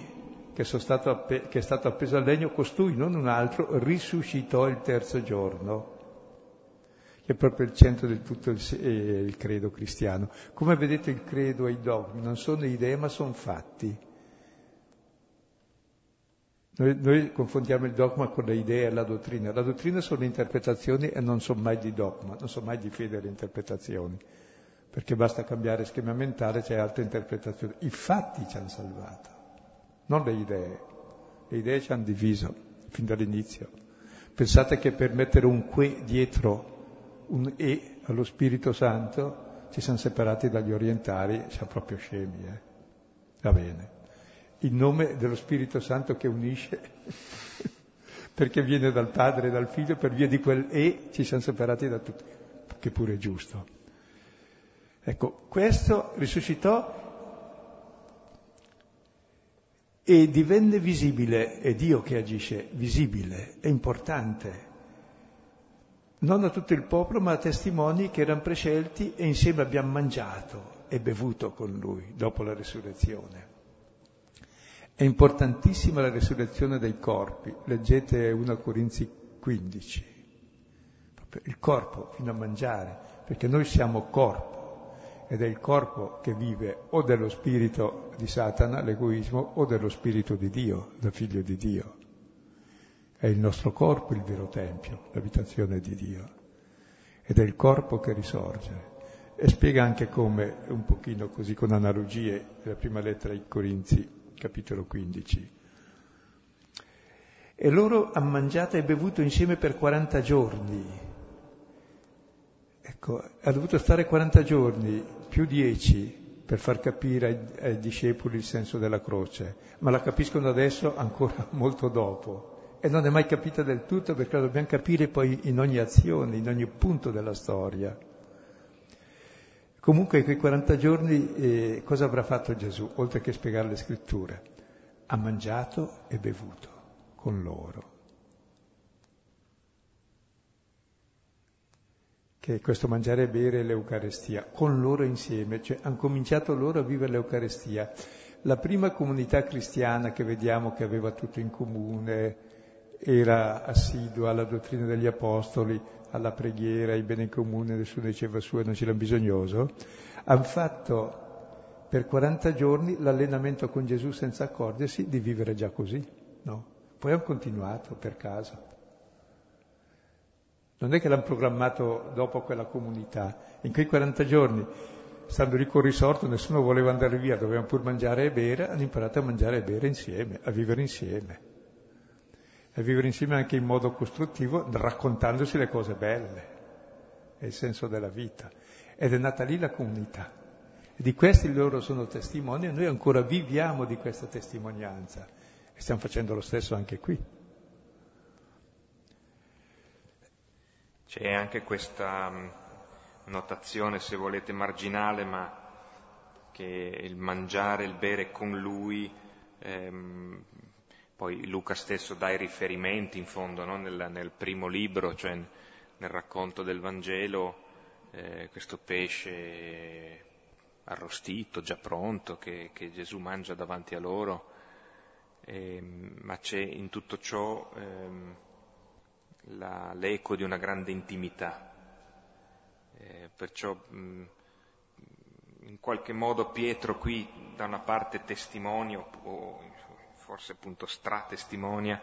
che, appe- che, è stato appeso al legno, costui, non un altro, risuscitò il terzo giorno, che è proprio il centro di tutto il, eh, il credo cristiano. Come vedete il credo e i dogmi non sono idee ma sono fatti. Noi, noi, confondiamo il dogma con le idee e la dottrina. La dottrina sono interpretazioni e non sono mai di dogma, non sono mai di fede le interpretazioni, perché basta cambiare schema mentale, c'è altre interpretazioni. I fatti ci hanno salvato, non le idee. Le idee ci hanno diviso fin dall'inizio. Pensate che per mettere un que dietro un e allo Spirito Santo ci siamo separati dagli orientali, siamo proprio scemi, eh? Va bene il nome dello Spirito Santo che unisce, perché viene dal Padre e dal Figlio, per via di quel e ci siamo separati da tutti, che pure è giusto. Ecco, questo risuscitò e divenne visibile, è Dio che agisce, visibile, è importante, non a tutto il popolo, ma a testimoni che erano prescelti e insieme abbiamo mangiato e bevuto con lui dopo la risurrezione. È importantissima la resurrezione dei corpi, leggete 1 Corinzi 15, il corpo fino a mangiare, perché noi siamo corpo ed è il corpo che vive o dello spirito di Satana, l'egoismo, o dello spirito di Dio, da figlio di Dio. È il nostro corpo il vero tempio, l'abitazione di Dio, ed è il corpo che risorge. E spiega anche come, un pochino così con analogie, la prima lettera ai Corinzi, capitolo 15. E loro hanno mangiato e bevuto insieme per 40 giorni. Ecco, ha dovuto stare 40 giorni, più 10, per far capire ai, ai discepoli il senso della croce, ma la capiscono adesso ancora molto dopo. E non è mai capita del tutto perché la dobbiamo capire poi in ogni azione, in ogni punto della storia. Comunque in quei 40 giorni eh, cosa avrà fatto Gesù, oltre che spiegare le scritture? Ha mangiato e bevuto con loro. Che questo mangiare e bere è l'Eucarestia, con loro insieme, cioè hanno cominciato loro a vivere l'Eucarestia. La prima comunità cristiana che vediamo che aveva tutto in comune, era assidua alla dottrina degli Apostoli, alla preghiera, ai beni comuni, nessuno diceva su e non c'era bisognoso, hanno fatto per 40 giorni l'allenamento con Gesù senza accorgersi di vivere già così, no? Poi hanno continuato per caso. Non è che l'hanno programmato dopo quella comunità. In quei 40 giorni, stando lì col risorto, nessuno voleva andare via, dovevano pur mangiare e bere, hanno imparato a mangiare e bere insieme, a vivere insieme e vivere insieme anche in modo costruttivo, raccontandosi le cose belle, è il senso della vita. Ed è nata lì la comunità. E di questi loro sono testimoni e noi ancora viviamo di questa testimonianza e stiamo facendo lo stesso anche qui. C'è anche questa mm, notazione, se volete, marginale, ma che il mangiare, il bere con lui, ehm, poi Luca stesso dà i riferimenti in fondo no? nel, nel, primo libro, cioè nel racconto del Vangelo, eh, questo pesce arrostito, già pronto, che, che Gesù mangia davanti a loro, eh, ma c'è in tutto ciò ehm, la, l'eco di una grande intimità. Eh, perciò mh, in qualche modo Pietro qui da una parte testimonia, o forse appunto stratestimonia,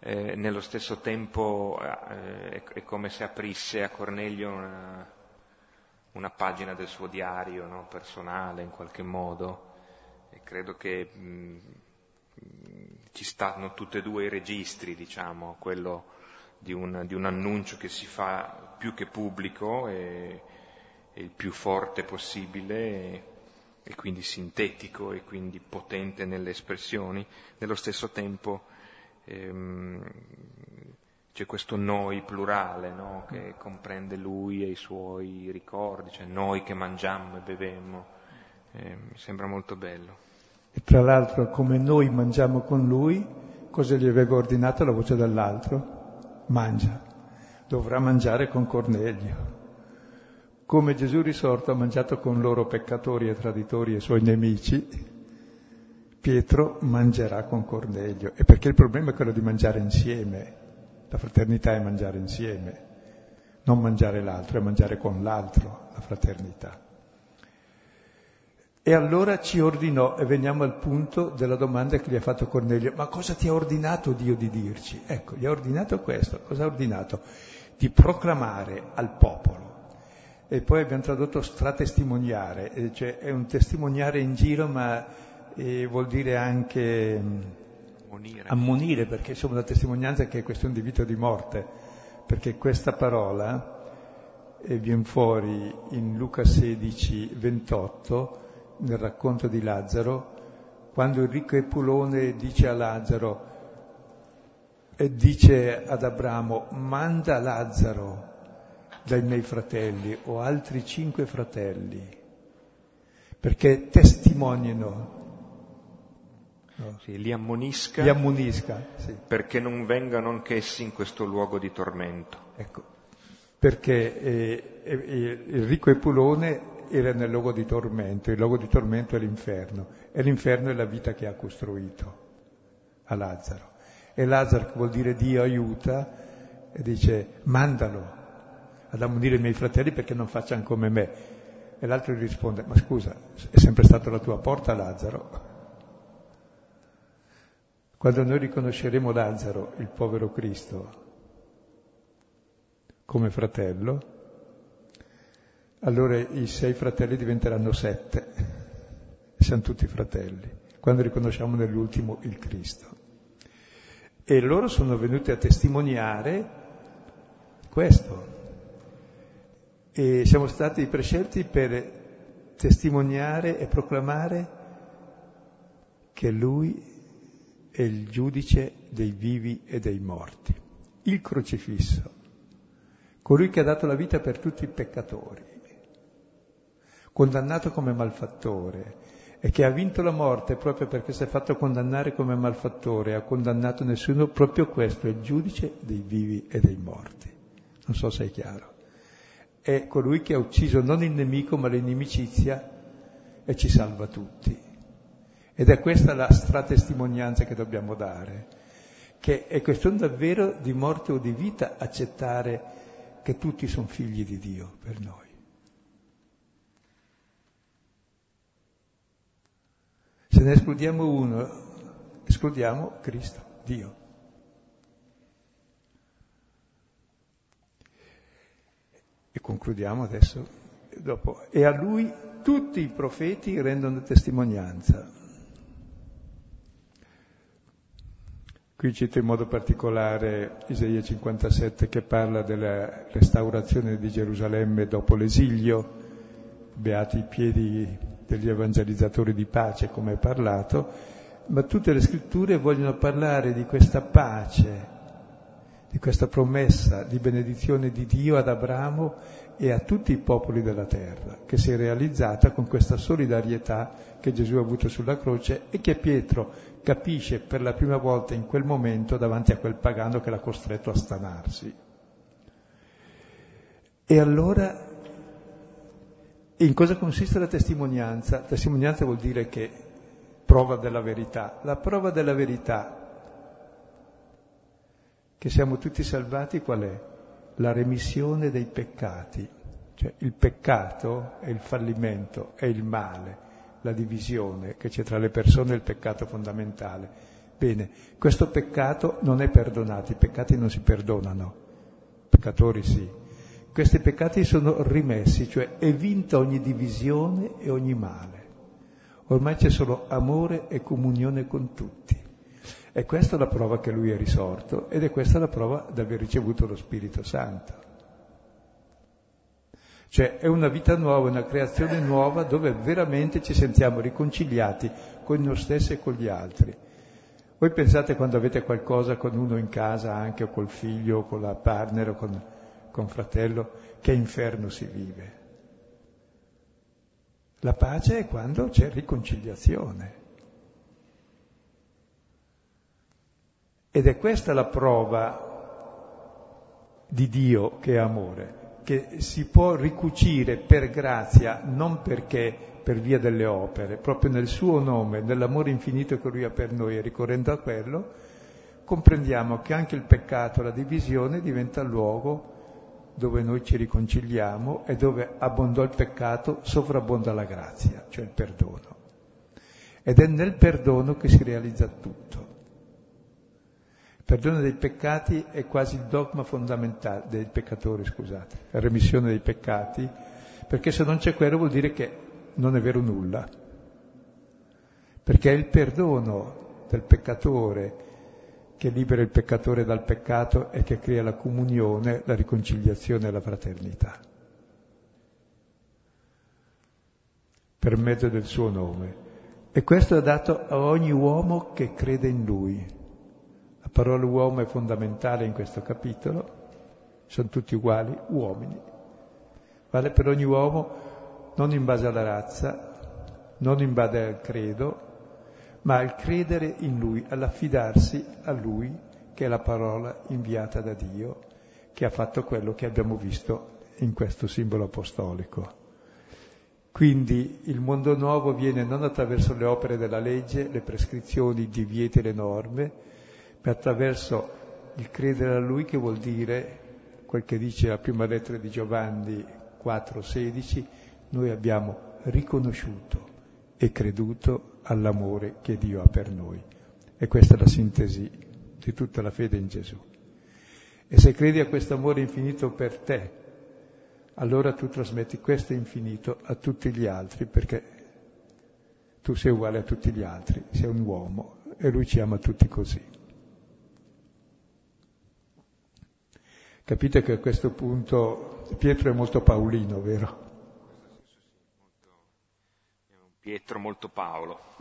eh, nello stesso tempo eh, è, come se aprisse a Cornelio una, una pagina del suo diario no? personale in qualche modo e credo che mh, ci stanno tutti e due i registri, diciamo, quello di un, di un annuncio che si fa più che pubblico e, e il più forte possibile e, e, quindi sintetico e quindi potente nelle espressioni, nello stesso tempo ehm, c'è questo noi plurale no? che comprende lui e i suoi ricordi, cioè noi che mangiamo e bevemmo, eh, mi sembra molto bello. E tra l'altro come noi mangiamo con lui, cosa gli aveva ordinato la voce dall'altro? Mangia, dovrà mangiare con Cornelio. Come Gesù risorto ha mangiato con loro peccatori e traditori e suoi nemici, Pietro mangerà con Cornelio. E perché il problema è quello di mangiare insieme. La fraternità è mangiare insieme, non mangiare l'altro, è mangiare con l'altro, la fraternità. E allora ci ordinò, e veniamo al punto della domanda che gli ha fatto Cornelio, ma cosa ti ha ordinato Dio di dirci? Ecco, gli ha ordinato questo, cosa ha ordinato? Di proclamare al popolo. E poi abbiamo tradotto stratestimoniare, cioè è un testimoniare in giro, ma eh, vuol dire anche ammonire. ammonire, perché insomma la testimonianza che è questione di vita o di morte, perché questa parola eh, viene fuori in Luca 16, 28, nel racconto di Lazzaro, quando il ricco Epulone dice a Lazzaro e dice ad Abramo, manda Lazzaro dai miei fratelli o altri cinque fratelli, perché testimoniano. No. Sì, li ammonisca, li ammonisca sì. perché non vengano anch'essi in questo luogo di tormento. Ecco, perché eh, eh, il ricco Epulone era nel luogo di tormento, il luogo di tormento è l'inferno, e l'inferno è la vita che ha costruito a Lazzaro. E Lazzaro, che vuol dire Dio aiuta, e dice mandalo ad ammonire i miei fratelli perché non facciano come me. E l'altro gli risponde, ma scusa, è sempre stata la tua porta Lazzaro? Quando noi riconosceremo Lazzaro, il povero Cristo, come fratello, allora i sei fratelli diventeranno sette, siamo tutti fratelli, quando riconosciamo nell'ultimo il Cristo. E loro sono venuti a testimoniare questo. E siamo stati prescelti per testimoniare e proclamare che Lui è il giudice dei vivi e dei morti, il crocifisso, colui che ha dato la vita per tutti i peccatori condannato come malfattore e che ha vinto la morte proprio perché si è fatto condannare come malfattore, ha condannato nessuno, proprio questo è il giudice dei vivi e dei morti. Non so se è chiaro. È colui che ha ucciso non il nemico ma l'inimicizia e ci salva tutti. Ed è questa la stratestimonianza che dobbiamo dare, che è questione davvero di morte o di vita accettare che tutti sono figli di Dio per noi. Se ne escludiamo uno, escludiamo Cristo, Dio. E concludiamo adesso, dopo. E a lui tutti i profeti rendono testimonianza. Qui cito in modo particolare Isaia 57 che parla della restaurazione di Gerusalemme dopo l'esilio, beati i piedi degli evangelizzatori di pace, come è parlato, ma tutte le scritture vogliono parlare di questa pace, di questa promessa di benedizione di Dio ad Abramo e a tutti i popoli della terra, che si è realizzata con questa solidarietà che Gesù ha avuto sulla croce e che Pietro capisce per la prima volta in quel momento davanti a quel pagano che l'ha costretto a stanarsi. E allora, in cosa consiste la testimonianza? Testimonianza vuol dire che prova della verità. La prova della verità che siamo tutti salvati qual è? La remissione dei peccati. Cioè il peccato è il fallimento, è il male, la divisione che c'è tra le persone è il peccato fondamentale. Bene, questo peccato non è perdonato, i peccati non si perdonano, peccatori sì. Questi peccati sono rimessi, cioè è vinta ogni divisione e ogni male. Ormai c'è solo amore e comunione con tutti. E questa è la prova che lui è risorto ed è questa la prova di aver ricevuto lo Spirito Santo. Cioè è una vita nuova, una creazione nuova dove veramente ci sentiamo riconciliati con noi stessi e con gli altri. Voi pensate quando avete qualcosa con uno in casa, anche o col figlio, o con la partner, o con, con fratello, che inferno si vive. La pace è quando c'è riconciliazione. Ed è questa la prova di Dio che è amore, che si può ricucire per grazia, non perché per via delle opere, proprio nel suo nome, nell'amore infinito che lui ha per noi e ricorrendo a quello, comprendiamo che anche il peccato, la divisione diventa luogo dove noi ci riconciliamo e dove abbondò il peccato, sovrabbonda la grazia, cioè il perdono. Ed è nel perdono che si realizza tutto perdono dei peccati è quasi il dogma fondamentale dei peccatori, scusate, la remissione dei peccati, perché se non c'è quello vuol dire che non è vero nulla. Perché è il perdono del peccatore che libera il peccatore dal peccato e che crea la comunione, la riconciliazione e la fraternità. Per mezzo del suo nome. E questo è dato a ogni uomo che crede in lui parola uomo è fondamentale in questo capitolo, sono tutti uguali, uomini. Vale per ogni uomo non in base alla razza, non in base al credo, ma al credere in Lui, all'affidarsi a Lui, che è la parola inviata da Dio, che ha fatto quello che abbiamo visto in questo simbolo apostolico. Quindi il mondo nuovo viene non attraverso le opere della legge, le prescrizioni, i divieti e le norme, ma attraverso il credere a Lui che vuol dire quel che dice la prima lettera di Giovanni 4,16, noi abbiamo riconosciuto e creduto all'amore che Dio ha per noi. E questa è la sintesi di tutta la fede in Gesù. E se credi a questo amore infinito per te, allora tu trasmetti questo infinito a tutti gli altri, perché tu sei uguale a tutti gli altri, sei un uomo e lui ci ama tutti così. Capite che a questo punto Pietro è molto paolino, vero? Pietro molto Paolo.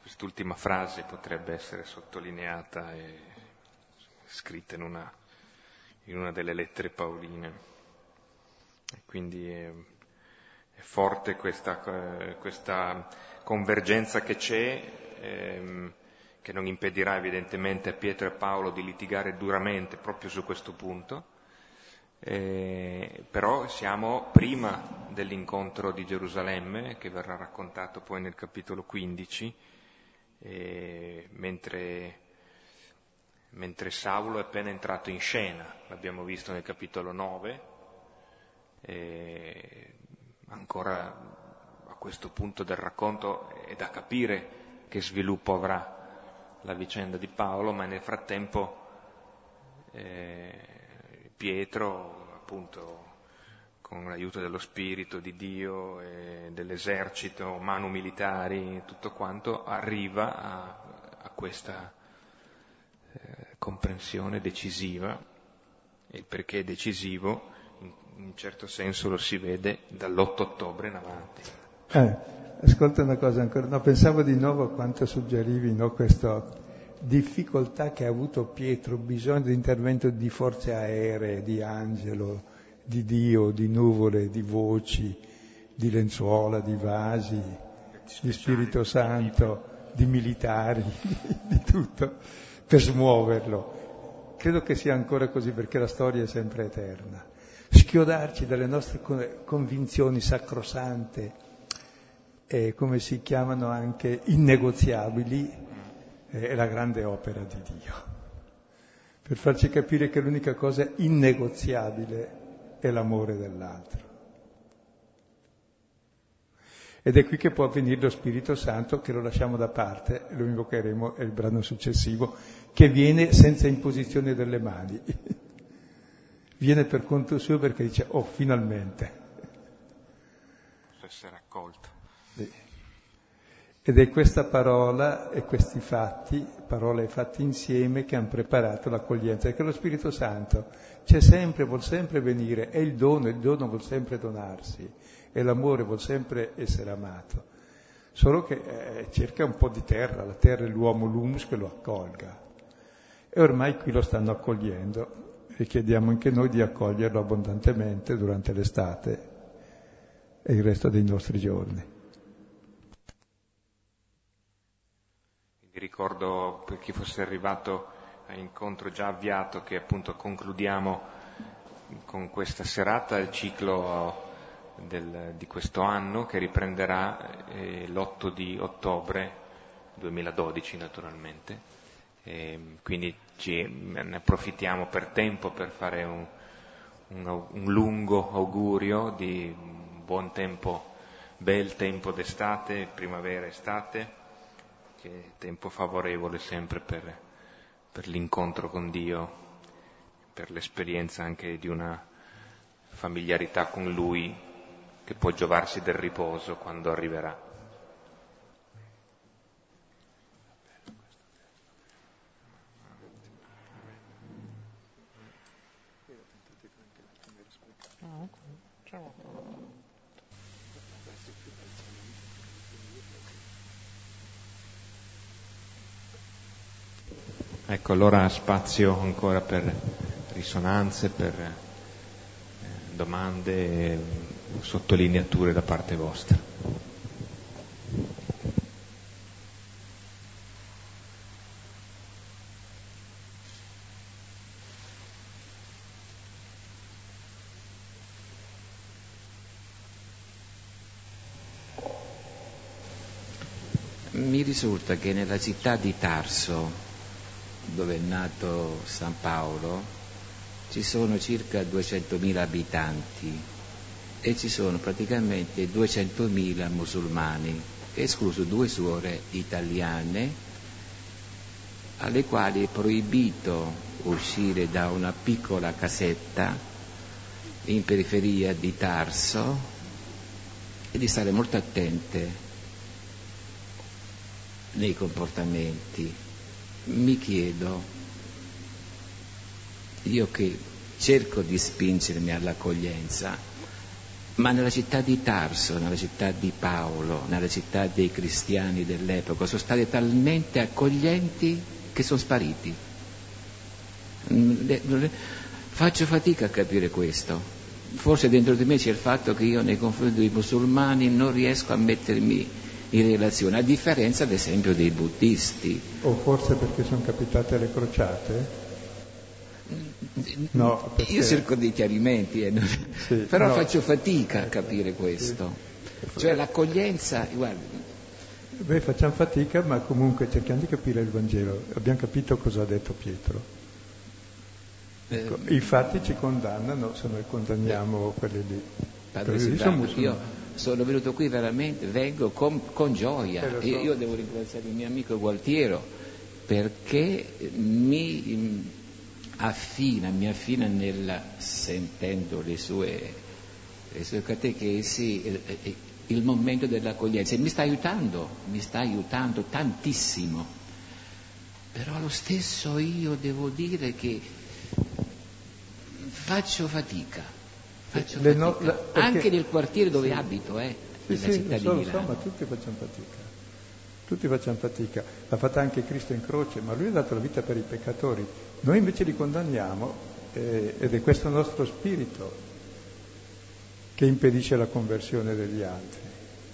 Quest'ultima frase potrebbe essere sottolineata e scritta in una, in una delle lettere paoline. Quindi è, è forte questa, questa, convergenza che c'è. Ehm, che non impedirà evidentemente a Pietro e Paolo di litigare duramente proprio su questo punto, eh, però siamo prima dell'incontro di Gerusalemme, che verrà raccontato poi nel capitolo 15, eh, mentre, mentre, Saulo è appena entrato in scena, l'abbiamo visto nel capitolo 9, eh, ancora a questo punto del racconto è da capire che sviluppo avrà la vicenda di Paolo, ma nel frattempo eh, Pietro, appunto, con l'aiuto dello Spirito di Dio e dell'esercito, manu militari, tutto quanto, arriva a, a questa eh, comprensione decisiva. Il perché è decisivo, in, in un certo senso lo si vede dall'8 ottobre in avanti. Eh. Ascolta una cosa ancora, no, pensavo di nuovo a quanto suggerivi no, questo, difficoltà che ha avuto Pietro, bisogno di intervento di forze aeree, di angelo, di Dio, di nuvole, di voci, di lenzuola, di vasi, di Spirito Santo, di militari, di tutto, per smuoverlo. Credo che sia ancora così perché la storia è sempre eterna. Schiodarci dalle nostre convinzioni sacrosante, e come si chiamano anche innegoziabili, è la grande opera di Dio, per farci capire che l'unica cosa innegoziabile è l'amore dell'altro. Ed è qui che può avvenire lo Spirito Santo, che lo lasciamo da parte, lo invocheremo, il brano successivo, che viene senza imposizione delle mani. viene per conto suo perché dice, oh, finalmente. Posso essere accolto. Ed è questa parola e questi fatti, parola e fatti insieme, che hanno preparato l'accoglienza. Perché lo Spirito Santo c'è sempre, vuol sempre venire, è il dono, il dono vuol sempre donarsi, e l'amore vuol sempre essere amato. Solo che eh, cerca un po' di terra, la terra è l'uomo, l'humus che lo accolga. E ormai qui lo stanno accogliendo e chiediamo anche noi di accoglierlo abbondantemente durante l'estate e il resto dei nostri giorni. Ricordo per chi fosse arrivato a incontro già avviato che appunto concludiamo con questa serata il ciclo del, di questo anno che riprenderà eh, l'8 di ottobre 2012 naturalmente. E quindi ci, ne approfittiamo per tempo per fare un, un, un lungo augurio di buon tempo, bel tempo d'estate, primavera, estate che è tempo favorevole sempre per, per l'incontro con Dio, per l'esperienza anche di una familiarità con Lui che può giovarsi del riposo quando arriverà. Ecco, allora spazio ancora per risonanze, per eh, domande sottolineature da parte vostra. Mi risulta che nella città di Tarso dove è nato San Paolo, ci sono circa 200.000 abitanti e ci sono praticamente 200.000 musulmani, escluso due suore italiane alle quali è proibito uscire da una piccola casetta in periferia di Tarso e di stare molto attente nei comportamenti mi chiedo, io che cerco di spingermi all'accoglienza, ma nella città di Tarso, nella città di Paolo, nella città dei cristiani dell'epoca, sono stati talmente accoglienti che sono spariti. Faccio fatica a capire questo. Forse dentro di me c'è il fatto che io nei confronti dei musulmani non riesco a mettermi in relazione, a differenza ad esempio dei buddisti. O forse perché sono capitate le crociate? No, perché... Io cerco dei chiarimenti, eh, sì, però no. faccio fatica a capire questo. Sì. Cioè l'accoglienza, guarda. Beh, facciamo fatica, ma comunque cerchiamo di capire il Vangelo. Abbiamo capito cosa ha detto Pietro. Ecco, eh, I fatti ci condannano se noi condanniamo eh, quelli lì. Padre Silvano, io sono venuto qui veramente, vengo con, con gioia. Eh, so. io, io, devo ringraziare il mio amico Gualtiero perché mi affina, mi affina nel, sentendo le sue, le sue catechesi, il, il momento dell'accoglienza. E mi sta aiutando, mi sta aiutando tantissimo. Però lo stesso io devo dire che faccio fatica Faccio no, la, perché... Anche nel quartiere dove sì. abito, eh, sì, sì, città lo so, lo so, ma tutti facciamo fatica. tutti facciamo fatica, l'ha fatta anche Cristo in croce, ma lui ha dato la vita per i peccatori, noi invece li condanniamo eh, ed è questo nostro spirito che impedisce la conversione degli altri.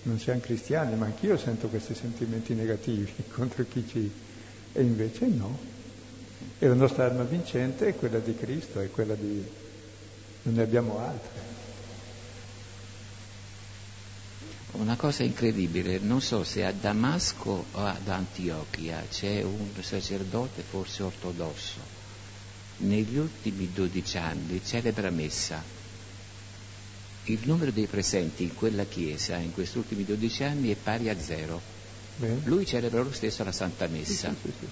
Non siamo cristiani, ma anch'io sento questi sentimenti negativi contro chi ci... e invece no. E la nostra arma vincente è quella di Cristo, è quella di... non ne abbiamo altre. Una cosa incredibile, non so se a Damasco o ad Antiochia c'è un sacerdote forse ortodosso, negli ultimi dodici anni celebra messa. Il numero dei presenti in quella chiesa in questi ultimi dodici anni è pari a zero. Bene. Lui celebra lo stesso la Santa Messa. Sì, sì, sì,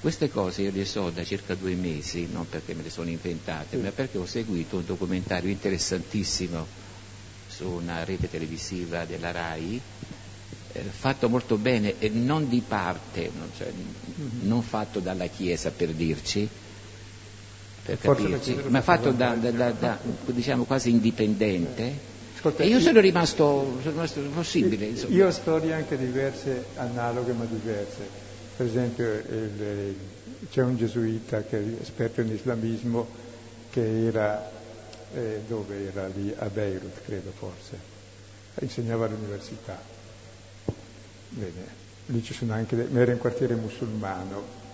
Queste cose io le so da circa due mesi, non perché me le sono inventate, ma perché ho seguito un documentario interessantissimo su una rete televisiva della RAI, eh, fatto molto bene e non di parte, non, cioè, mm-hmm. non fatto dalla Chiesa per dirci, per capirci, ma fatto da, da, da, da, diciamo quasi indipendente. Ascolta, e io sono rimasto, sono rimasto possibile. Insomma. Io ho storie anche diverse, analoghe ma diverse. Per esempio il, c'è un gesuita che è esperto in islamismo che era eh, dove era lì, a Beirut credo forse, insegnava all'università. Bene, lì ci sono anche, ma era in quartiere musulmano.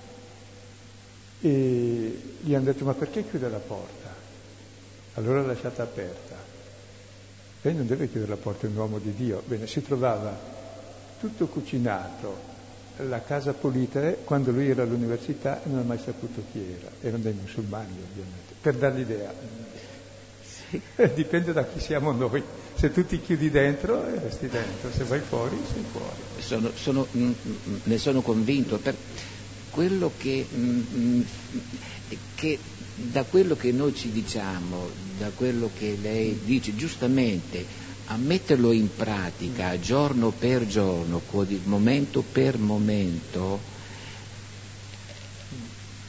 E gli hanno detto ma perché chiude la porta? Allora l'ha lasciata aperta. Lei non deve chiudere la porta, è un uomo di Dio. Bene, si trovava tutto cucinato, la casa pulita, eh, quando lui era all'università non ha mai saputo chi era. Erano dei musulmani ovviamente, per dargli l'idea. Dipende da chi siamo noi. Se tu ti chiudi dentro, eh, resti dentro, se vai fuori, sei fuori. Sono, sono, mh, mm, mm, ne sono convinto. Per quello che, mh, mm, che, da quello che noi ci diciamo, da quello che lei dice giustamente, a metterlo in pratica giorno per giorno, momento per momento,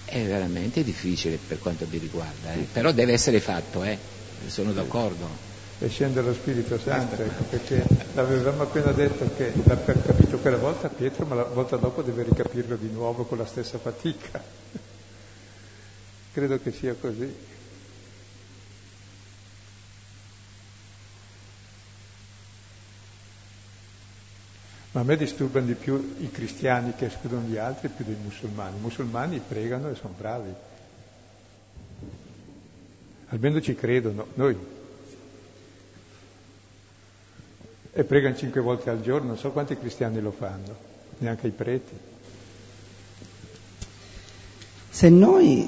è veramente difficile per quanto mi riguarda, eh? però deve essere fatto. Eh? sono d'accordo. E scende lo Spirito Santo, ecco, perché l'avevamo appena detto che l'ha capito quella volta Pietro, ma la volta dopo deve ricapirlo di nuovo con la stessa fatica. Credo che sia così. Ma a me disturbano di più i cristiani che escludono gli altri più dei musulmani. I musulmani pregano e sono bravi almeno ci credono, noi. E pregano cinque volte al giorno, non so quanti cristiani lo fanno, neanche i preti. Se noi,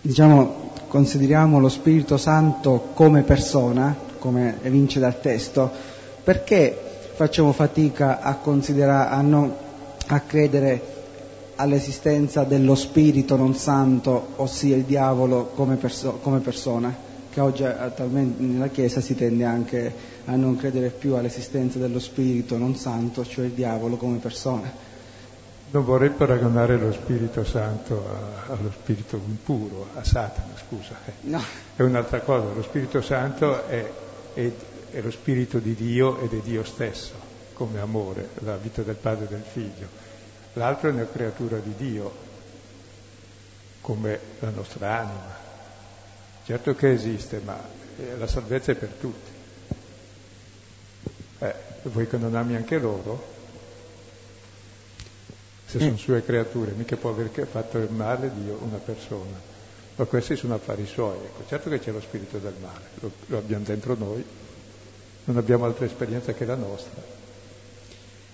diciamo, consideriamo lo Spirito Santo come persona, come evince dal testo, perché facciamo fatica a considerare, a, non, a credere all'esistenza dello spirito non santo, ossia il diavolo come, perso- come persona, che oggi attualmente nella Chiesa si tende anche a non credere più all'esistenza dello spirito non santo, cioè il diavolo come persona. Non vorrei paragonare lo Spirito Santo a, allo Spirito impuro, a Satana, scusa. No. È un'altra cosa, lo Spirito Santo è, è, è lo Spirito di Dio ed è Dio stesso, come amore, la vita del Padre e del Figlio l'altro è una creatura di Dio, come la nostra anima. Certo che esiste, ma eh, la salvezza è per tutti. Eh, vuoi che non ami anche loro? Se sono sue creature, mica può aver fatto il male Dio una persona. Ma questi sono affari suoi. Ecco, certo che c'è lo spirito del male, lo, lo abbiamo dentro noi, non abbiamo altra esperienza che la nostra.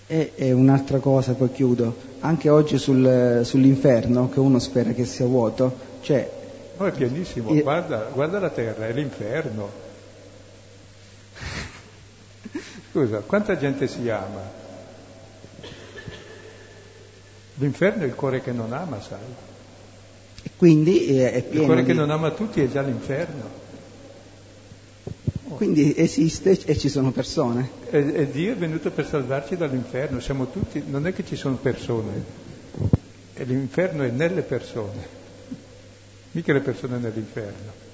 E, e, un'altra cosa, poi chiudo, anche oggi sul, sull'inferno, che uno spera che sia vuoto, cioè... No, è pienissimo, io... guarda, guarda la terra, è l'inferno. Scusa, quanta gente si ama? L'inferno è il cuore che non ama, sai? E quindi è, è pieno Il cuore di... che non ama tutti è già l'inferno. Quindi esiste e ci sono persone. E, e, Dio è venuto per salvarci dall'inferno, siamo tutti, non è che ci sono persone, e l'inferno è nelle persone, mica le persone nell'inferno.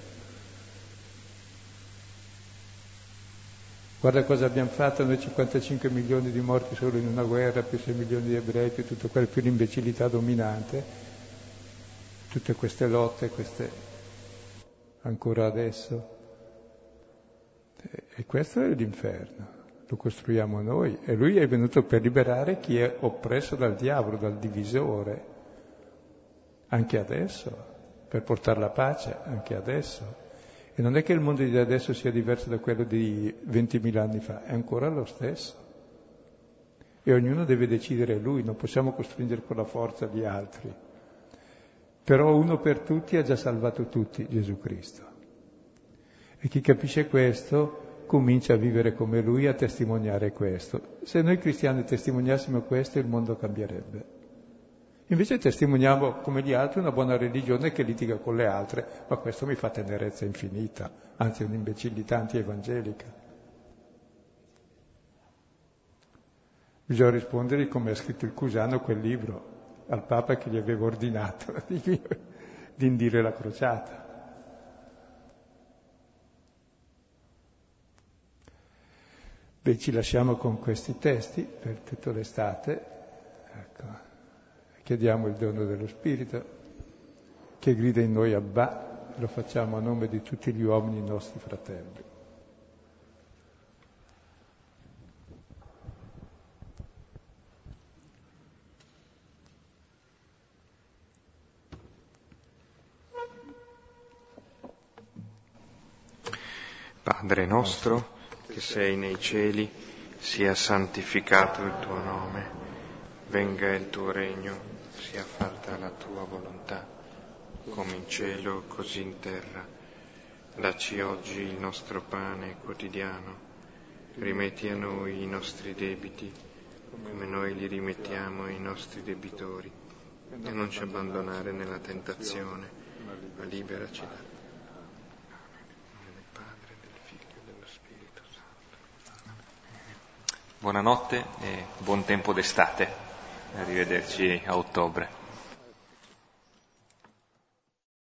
Guarda cosa abbiamo fatto, noi 55 milioni di morti solo in una guerra, più 6 milioni di ebrei, più tutto quello, più l'imbecillità dominante, tutte queste lotte, queste ancora adesso. E questo è l'inferno, lo costruiamo noi e lui è venuto per liberare chi è oppresso dal diavolo, dal divisore, anche adesso, per portare la pace, anche adesso. E non è che il mondo di adesso sia diverso da quello di 20.000 anni fa, è ancora lo stesso. E ognuno deve decidere lui, non possiamo costringere con la forza gli altri. Però uno per tutti ha già salvato tutti, Gesù Cristo. E chi capisce questo comincia a vivere come lui, a testimoniare questo. Se noi cristiani testimoniassimo questo, il mondo cambierebbe. Invece testimoniamo come gli altri una buona religione che litiga con le altre, ma questo mi fa tenerezza infinita, anzi un'imbecillità anti-evangelica. Bisogna rispondere come ha scritto il Cusano quel libro al Papa che gli aveva ordinato di, di indire la crociata. Beh, ci lasciamo con questi testi per tutta l'estate. Ecco. Chiediamo il dono dello Spirito che grida in noi Abba, lo facciamo a nome di tutti gli uomini nostri fratelli. Padre nostro, che sei nei cieli, sia santificato il tuo nome, venga il tuo regno, sia fatta la tua volontà, come in cielo così in terra. Dacci oggi il nostro pane quotidiano, rimetti a noi i nostri debiti, come noi li rimettiamo ai nostri debitori, e non ci abbandonare nella tentazione, ma liberaci da Buonanotte e buon tempo d'estate. Arrivederci a ottobre.